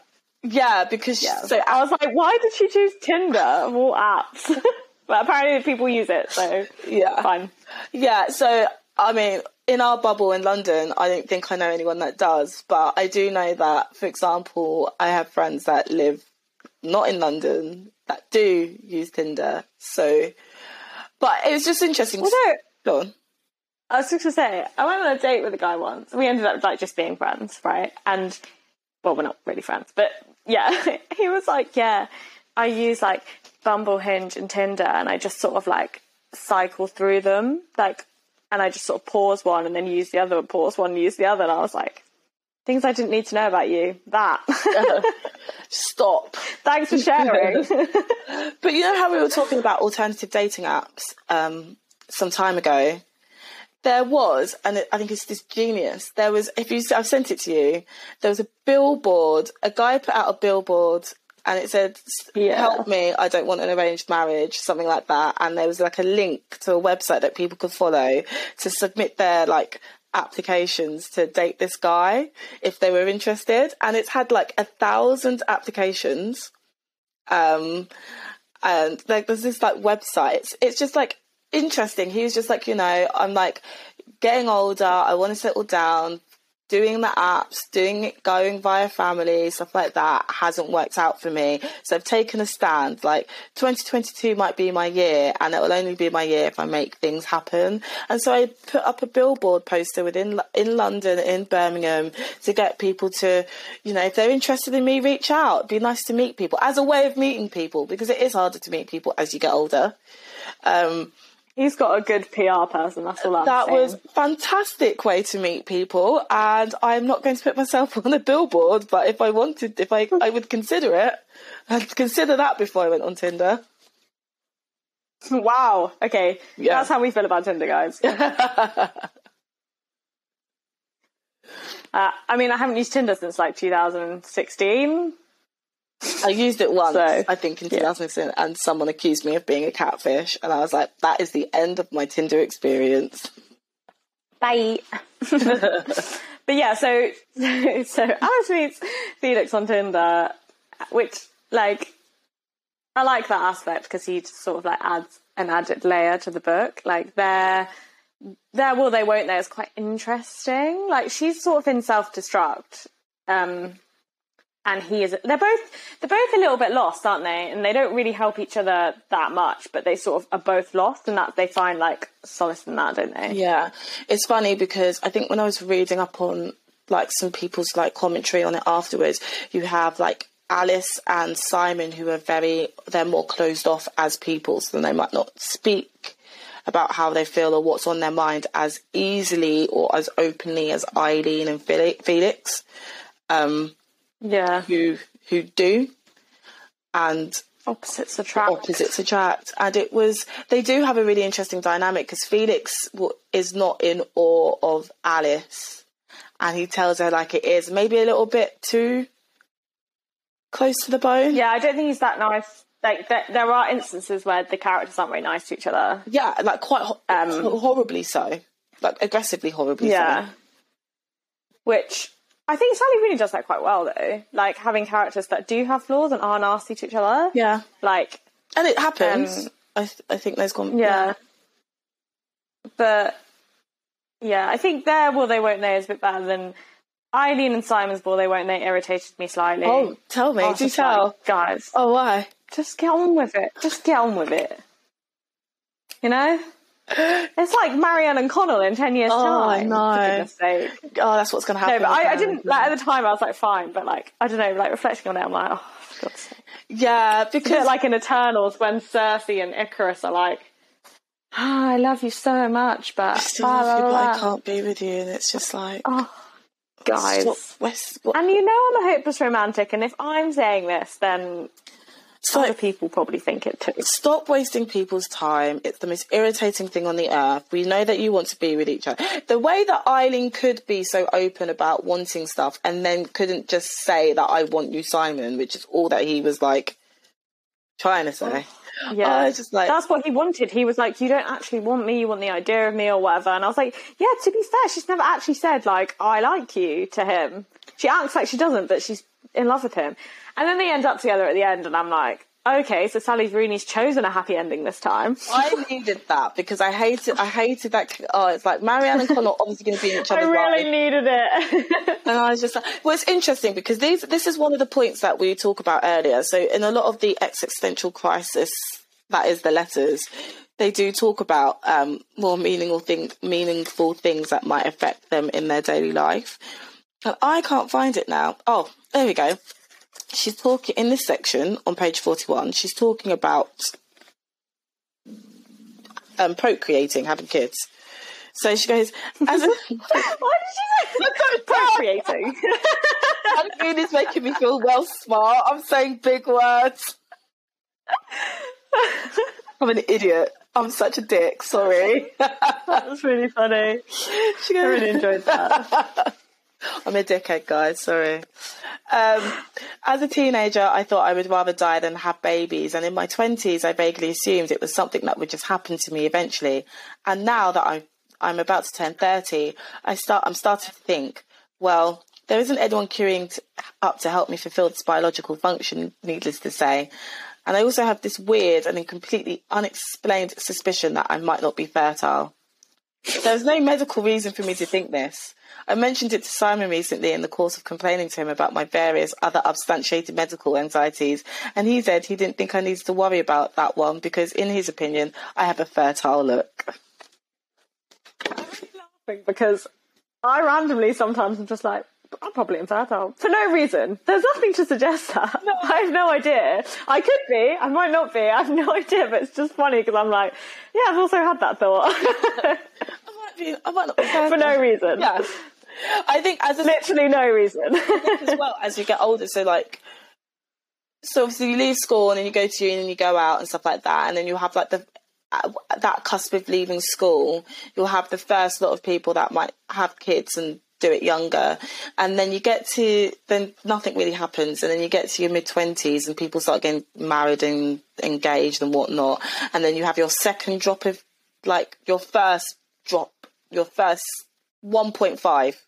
yeah, because yeah. so I was like, "Why did she choose Tinder of all apps?" but apparently people use it. So yeah, fine. Yeah. So I mean, in our bubble in London, I don't think I know anyone that does, but I do know that, for example, I have friends that live not in London that do use Tinder. So, but it was just interesting. Although, Go on. I was just gonna say, I went on a date with a guy once. We ended up like just being friends, right? And well, we're not really friends, but yeah, he was like, yeah, I use like Bumble, Hinge, and Tinder, and I just sort of like cycle through them, like, and I just sort of pause one and then use the other, pause one, and use the other, and I was like, things I didn't need to know about you. That. Stop. Thanks for sharing. but you know how we were talking about alternative dating apps um, some time ago? There was, and I think it's this genius. There was, if you, I've sent it to you. There was a billboard. A guy put out a billboard, and it said, Yeah. "Help me! I don't want an arranged marriage," something like that. And there was like a link to a website that people could follow to submit their like applications to date this guy if they were interested. And it's had like a thousand applications. Um, and like there's this like website. It's it's just like interesting. He was just like, you know, I'm like getting older. I want to settle down. Doing the apps, doing it, going via family, stuff like that hasn't worked out for me. So I've taken a stand. Like 2022 might be my year, and it will only be my year if I make things happen. And so I put up a billboard poster within in London, in Birmingham, to get people to, you know, if they're interested in me, reach out. It'd be nice to meet people as a way of meeting people because it is harder to meet people as you get older. Um, He's got a good PR person. That's all I'm that saying. was fantastic way to meet people, and I'm not going to put myself on a billboard. But if I wanted, if I, I would consider it. I'd consider that before I went on Tinder. Wow. Okay. Yeah. That's how we feel about Tinder, guys. uh, I mean, I haven't used Tinder since like 2016. I used it once, So, I think, in yeah. and someone accused me of being a catfish, and I was like, "That is the end of my Tinder experience." Bye. but yeah, so so Alice meets Felix on Tinder, which like I like that aspect because he just sort of like adds an added layer to the book. Like their their will they won't they is quite interesting. Like she's sort of in self destruct. Um and he is they're both they're both a little bit lost, aren't they? And they don't really help each other that much, but they sort of are both lost and that they find like solace in that, don't they? Yeah, it's funny because I think when I was reading up on like some people's like commentary on it afterwards, you have like Alice and Simon who are very they're more closed off as people, so they might not speak about how they feel or what's on their mind as easily or as openly as Eileen and Felix, um, Yeah. who who do, and Opposites attract. opposites attract. And it was, they do have a really interesting dynamic because Felix w- is not in awe of Alice and he tells her like it is, maybe a little bit too close to the bone. Yeah, I don't think he's that nice. Like there, there are instances where the characters aren't very nice to each other. Yeah, like quite ho- Um, horribly so. Like aggressively horribly Yeah. so. Which I think Sally really does that quite well though. Like having characters that do have flaws and are nasty to each other. Yeah. Like And it happens. Um, I, th- I think there's gone. yeah. But yeah, I think their will they won't know is a bit better than Eileen and Simon's will they won't they irritated me slightly. Oh, tell me. Do tell. like, guys, oh, why? just get on with it. Just get on with it. You know? It's like Marianne and Connell in 10 years' Oh, time. For. Oh, that's what's going to No, happen. but I, I didn't, like, at the time, I was like, fine, but like, I don't know, like, reflecting on it, I'm like, oh, for God's sake. Yeah, It's a bit because like in Eternals when Sersi and Ikaris are like, ah, I love you so much, but I still blah, love you, blah, but I can't be with you. And it's just like, Oh, guys. West, what, And you know I'm a hopeless romantic, and if I'm saying this, then it's other people probably think it too. stop wasting people's time. It's the most irritating thing on the earth. We know that you want to be with each other. The way that Eileen could be so open about wanting stuff and then couldn't just say that I want you, Simon, which is all that he was like trying to say. Yeah, just like, that's what he wanted. He was like, "You don't actually want me. You want the idea of me, or whatever." And I was like, "Yeah." To be fair, she's never actually said like, "I like you" to him. She acts like she doesn't, but she's in love with him. And then they end up together at the end, and I'm like, okay, so Sally Rooney's chosen a happy ending this time. I needed that because I hated, I hated that. Oh, it's like Marianne and Connor obviously going to be in each other's I really life. needed it. And I was just like, well, it's interesting because these, this is one of the points that we talk about earlier. So, in a lot of the existential crisis, that is the letters, they do talk about um, more meaningful, thing, meaningful things that might affect them in their daily life. And I can't find it now. Oh, there we go. She's talking in this section on page 41, she's talking about um, procreating, having kids. So she goes, as a, Why did she say procreating? I mean, it's making me feel well smart. I'm saying big words. I'm an idiot. I'm such a dick. Sorry. That's really funny. She I really enjoyed that. I'm a dickhead, guys. Sorry. Um, as a teenager, I thought I would rather die than have babies, and in my twenties, I vaguely assumed it was something that would just happen to me eventually. And now that I'm I'm about to turn thirty, I start I'm starting to think, well, there isn't anyone queuing up to help me fulfil this biological function. Needless to say. And I also have this weird and completely unexplained suspicion that I might not be fertile. There's no medical reason for me to think this. I mentioned it to Simon recently in the course of complaining to him about my various other substantiated medical anxieties, and he said he didn't think I needed to worry about that one because, in his opinion, I have a fertile look. I'm laughing because I randomly sometimes am just like, I'm probably infertile for no reason. There's nothing to suggest that. No. I have no idea. I could be. I might not be. I have no idea. But it's just funny because I'm like, yeah, I've also had that thought I might be, I might not be for no reason. Yeah. I think as a Literally no reason. as well as you get older. So like, so obviously you leave school and then you go to uni and you go out and stuff like that, and then you have like the at that cusp of leaving school, you'll have the first lot of people that might have kids and do it younger, and then you get to then nothing really happens, and then you get to your mid twenties and people start getting married and engaged and whatnot, and then you have your second drop of like your first drop, your first one point five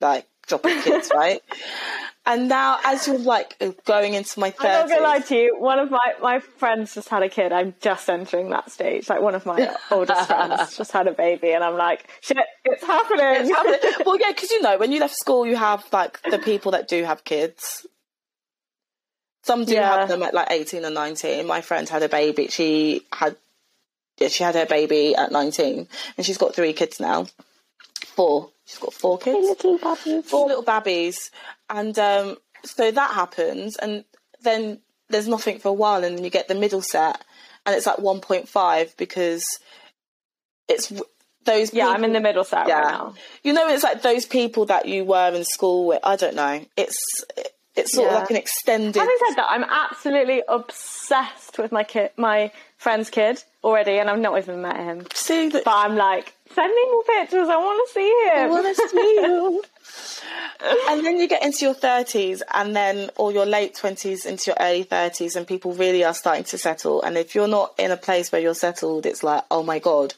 like drop of kids, right? And now, as you're like going into my thoughts. I'm not gonna lie to you. One of my, my friends just had a kid. I'm just entering that stage. Like one of my oldest friends just had a baby, and I'm like, shit, it's happening. well, yeah, because you know, when you left school, you have like the people that do have kids. Some do Yeah. have them at like eighteen or nineteen. My friend had a baby. She had, yeah, she had her baby at nineteen, and she's got three kids now. Four. She's got four kids. Little puppies. four little babbies, and um, so that happens, and then there's nothing for a while, and then you get the middle set, and it's like 1.5 because it's those. Yeah, I'm in the middle set Yeah, right now. you know, it's like those people that you were in school with. I don't know. It's it's sort Yeah. of like an extended. Having said that, I'm absolutely obsessed with my kid, my friend's kid already, and I've not even met him. See that. But I'm like, send me more pictures. I want to see him. I want to see you. and then you get into your 30s and then or your late 20s into your early 30s and people really are starting to settle and if you're not in a place where you're settled it's like oh my god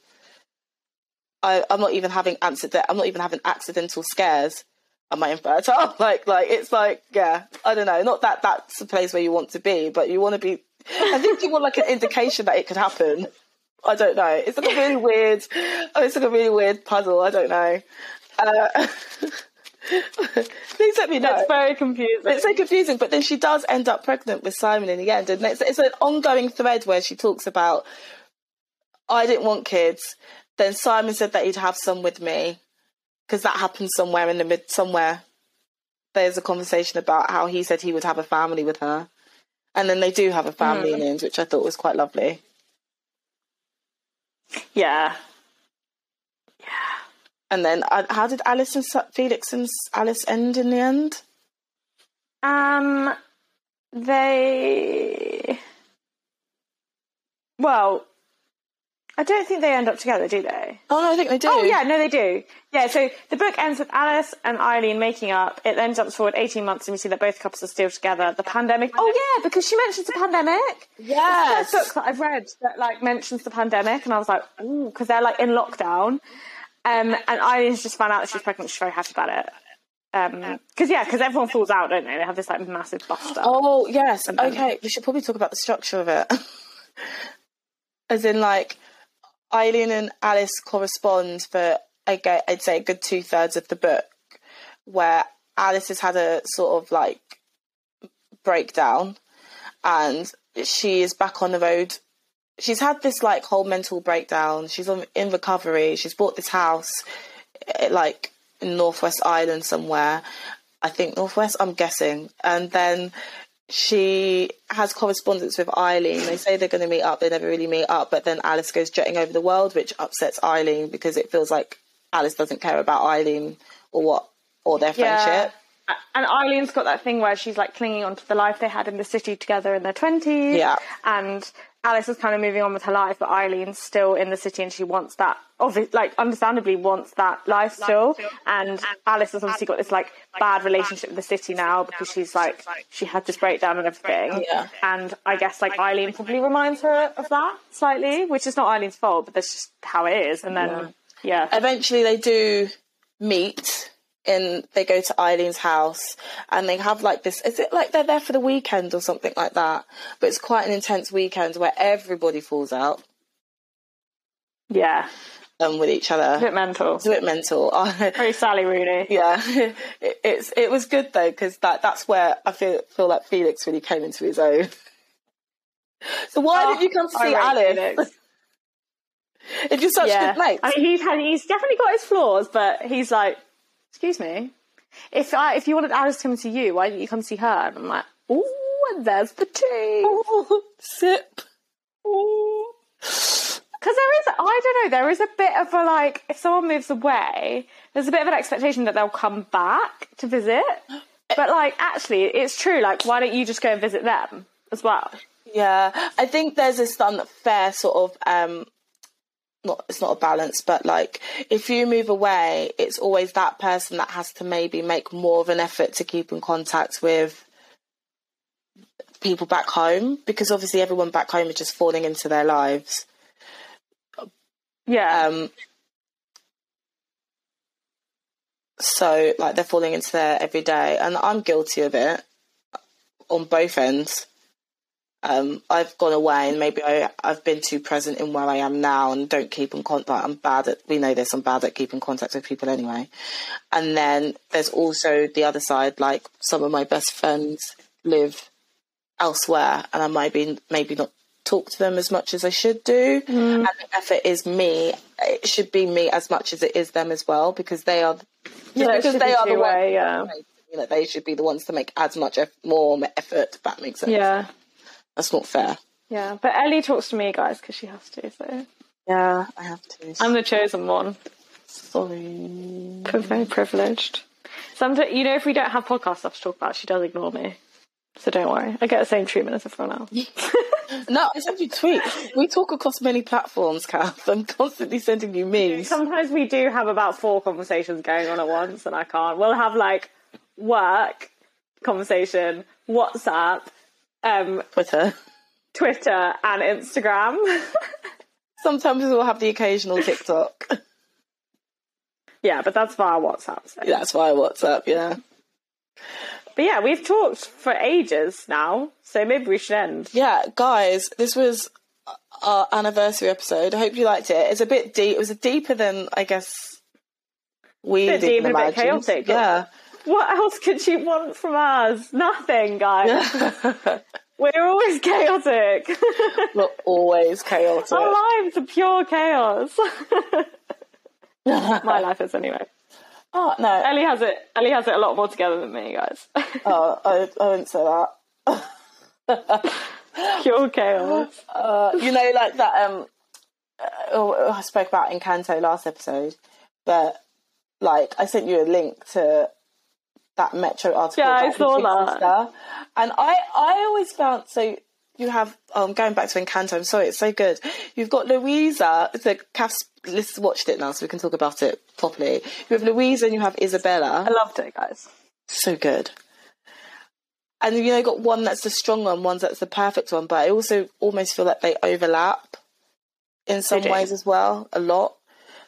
I, i'm not even having answered that. i'm not even having accidental scares am i infertile like like it's like yeah i don't know. Not that that's the place where you want to be but you want to be i think you want like an indication that it could happen. I don't know. It's like a really weird oh, it's like a really weird puzzle. I don't know. Uh, please let me know. It's very confusing. it's so confusing, but then she does end up pregnant with Simon in the end, and it's, it's an ongoing thread where she talks about, I didn't want kids. Then Simon said that he'd have some with me, because that happened somewhere in the mid somewhere. There's a conversation about how he said he would have a family with her, and then they do have a family in the end, which I thought was quite lovely. yeah. Yeah. And then, uh, how did Alice and Felix and Alice end in the end? Um, they. Well, I don't think they end up together, do they? Oh no, I think they do. Oh yeah, no, they do. Yeah, so the book ends with Alice and Eileen making up. It then jumps forward 18 months and we see that both couples are still together. The pandemic. Oh yeah, because she mentions the pandemic. Yeah, It's the first book that I've read that like mentions the pandemic, and I was like, ooh, because they're like in lockdown. Um, and Eileen's just found out that she's pregnant. She's very happy about it. Um, because yeah, because everyone falls out, don't they? They have this like massive bust up. Oh yes. Okay, we should probably talk about the structure of it. As in, like Eileen and Alice correspond for I get I'd say a good two thirds of the book, where Alice has had a sort of like breakdown, and she is back on the road. She's had this like whole mental breakdown. She's on, in recovery. She's bought this house, eh, like in Northwest Island somewhere. I think Northwest. I'm guessing, and then she has correspondence with Eileen. They say they're going to meet up. They never really meet up. But then Alice goes jetting over the world, which upsets Eileen because it feels like Alice doesn't care about Eileen or what or their friendship. And Eileen's got that thing where she's like clinging onto the life they had in the city together in their twenties. Yeah. And Alice is kind of moving on with her life, but Eileen's still in the city and she wants that. Obviously, like understandably wants that life still. And Alice has obviously got this like bad relationship with the city now because she's like she had this breakdown and everything. Yeah. And I guess like Eileen probably reminds her of that slightly, which is not Eileen's fault, but that's just how it is. And then yeah, Eventually, they do meet. In they go to Eileen's house and they have like this. Is it like they're there for the weekend or something like that? But it's quite an intense weekend where everybody falls out yeah, um, with each a other. bit mental. It's a bit mental. Very Sally Rooney. yeah, it, it's it was good though because that that's where I feel feel like Felix really came into his own. So why Oh, did you come to see Alice? If you're such Yeah, good mates, I mean, he's had, he's definitely got his flaws, but he's like, excuse me, if I, if you wanted Alice to come to you, why didn't you come see her? And I'm like, oh, and there's the tea. Ooh, sip. Because there is, I don't know, there is a bit of a like, if someone moves away, there's a bit of an expectation that they'll come back to visit. But like, actually, it's true. Like, why don't you just go and visit them as well? Yeah, I think there's this unfair sort of um not it's not a balance, but like if you move away, it's always that person that has to maybe make more of an effort to keep in contact with people back home because obviously everyone back home is just falling into their lives. Yeah. Um so like they're falling into their everyday and I'm guilty of it on both ends. Um, I've gone away and maybe I, I've been too present in where I am now and don't keep in contact. I'm bad at, we know this, I'm bad at keeping contact with people anyway. And then there's also the other side, like some of my best friends live elsewhere and I might be, maybe not talk to them as much as I should do. And the effort is me. It should be me as much as it is them as well because they are, Yeah, because they be are the ones, two-way, yeah. you know, they should be the ones to make as much eff- more effort. If that makes sense. yeah. That's not fair. Yeah. But Ellie talks to me, guys, because she has to, so. Yeah, I have to. I'm the chosen one. sorry. Very privileged. Sometimes, you know, if we don't have podcast stuff to talk about, she does ignore me. So don't worry. I get the same treatment as everyone else. No, I send you tweets. We talk across many platforms, Kath. I'm constantly sending you memes. Sometimes we do have about four conversations going on at once, and I can't. We'll have like work conversation, WhatsApp, um, Twitter. Twitter, and Instagram. Sometimes we'll have the occasional TikTok. yeah, but that's via WhatsApp. So. That's why WhatsApp, yeah. But yeah, we've talked for ages now, so maybe we should end. Yeah, guys, this was our anniversary episode. I hope you liked it. It's a bit deep. It was deeper than I guess we Bit didn't deep a bit chaotic, but- Yeah. What else could she want from us? Nothing, guys. We're always chaotic. We're always chaotic. Our lives are pure chaos. My life is anyway. Oh no. Ellie has it. Ellie has it a lot more together than me, guys. Oh, I, I wouldn't say that. pure chaos. Uh, you know, like that. Um, uh, oh, I spoke about Encanto last episode, but like I sent you a link to that Metro article. Yeah, I saw that. Sister. and I I always found so you have um going back to Encanto. I'm sorry, it's so good. You've got Louisa. So Cass, let's watched it now, so we can talk about it properly. You have Louisa and you have Isabella. I loved it, guys. So good. And you know, got one that's the strong one, one that's the perfect one, but I also almost feel like they overlap in some ways as well, a lot.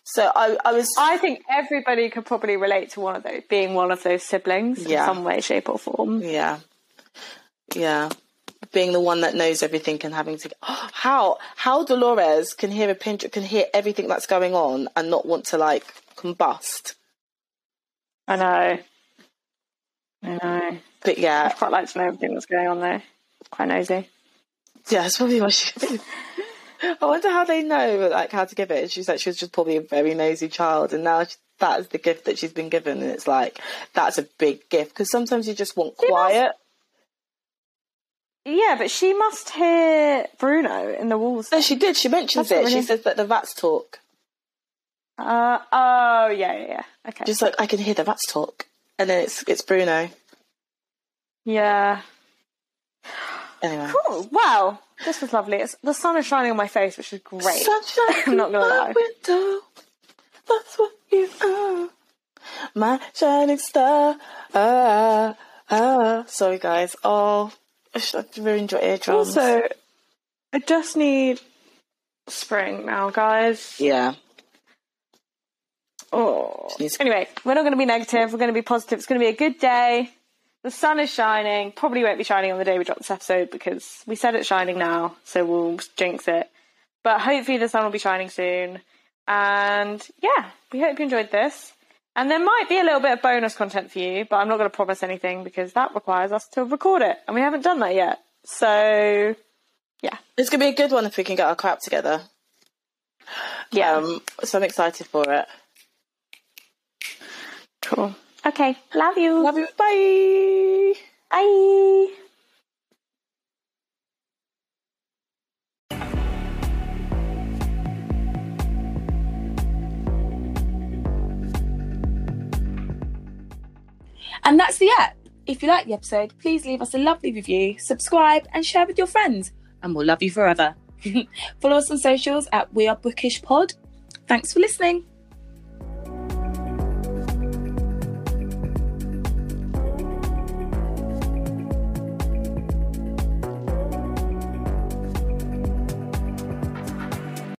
So I, I was, I think everybody could probably relate to one of those, being one of those siblings Yeah. in some way, shape, or form. yeah, yeah, being the one that knows everything and having to. How how Dolores can hear a pinch, can hear everything that's going on and not want to like combust. I know. I know. But yeah, I'd quite like to know everything that's going on there. Quite nosy. Yeah, that's probably what she. I wonder how they know like how to give it. She's like she was just probably a very nosy child, and now she, that is the gift that she's been given, and it's like that's a big gift because sometimes you just want quiet. Yeah, but she must hear Bruno in the walls. No, she did. She mentions That's it. not She says that the rats talk. Uh, oh, yeah, yeah, yeah. Okay. Just like I can hear the rats talk, and then it's it's Bruno. yeah. Anyway, Cool. Wow. This was lovely. It's, the sun is shining on my face, which is great. sunshine. I'm not gonna lie. Window. That's what you are. My shining star. Ah, ah. Sorry, guys. Oh, I should have ruined your eardrums. Also, I just need spring now, guys. yeah. Oh. Needs- Anyway, we're not going to be negative. We're going to be positive. It's going to be a good day. The sun is shining. Probably won't be shining on the day we drop this episode because we said it's shining now, so we'll jinx it. But hopefully the sun will be shining soon. And yeah, we hope you enjoyed this. And there might be a little bit of bonus content for you, but I'm not going to promise anything because that requires us to record it, and we haven't done that yet. So yeah, It's gonna be a good one if we can get our crap together. yeah, Um, so I'm excited for it. cool. Okay, love you. Love you. Bye. Bye. And that's the app. If you like the episode, please leave us a lovely review, subscribe, and share with your friends. And we'll love you forever. Follow us on socials at We Are Bookish Pod. Thanks for listening.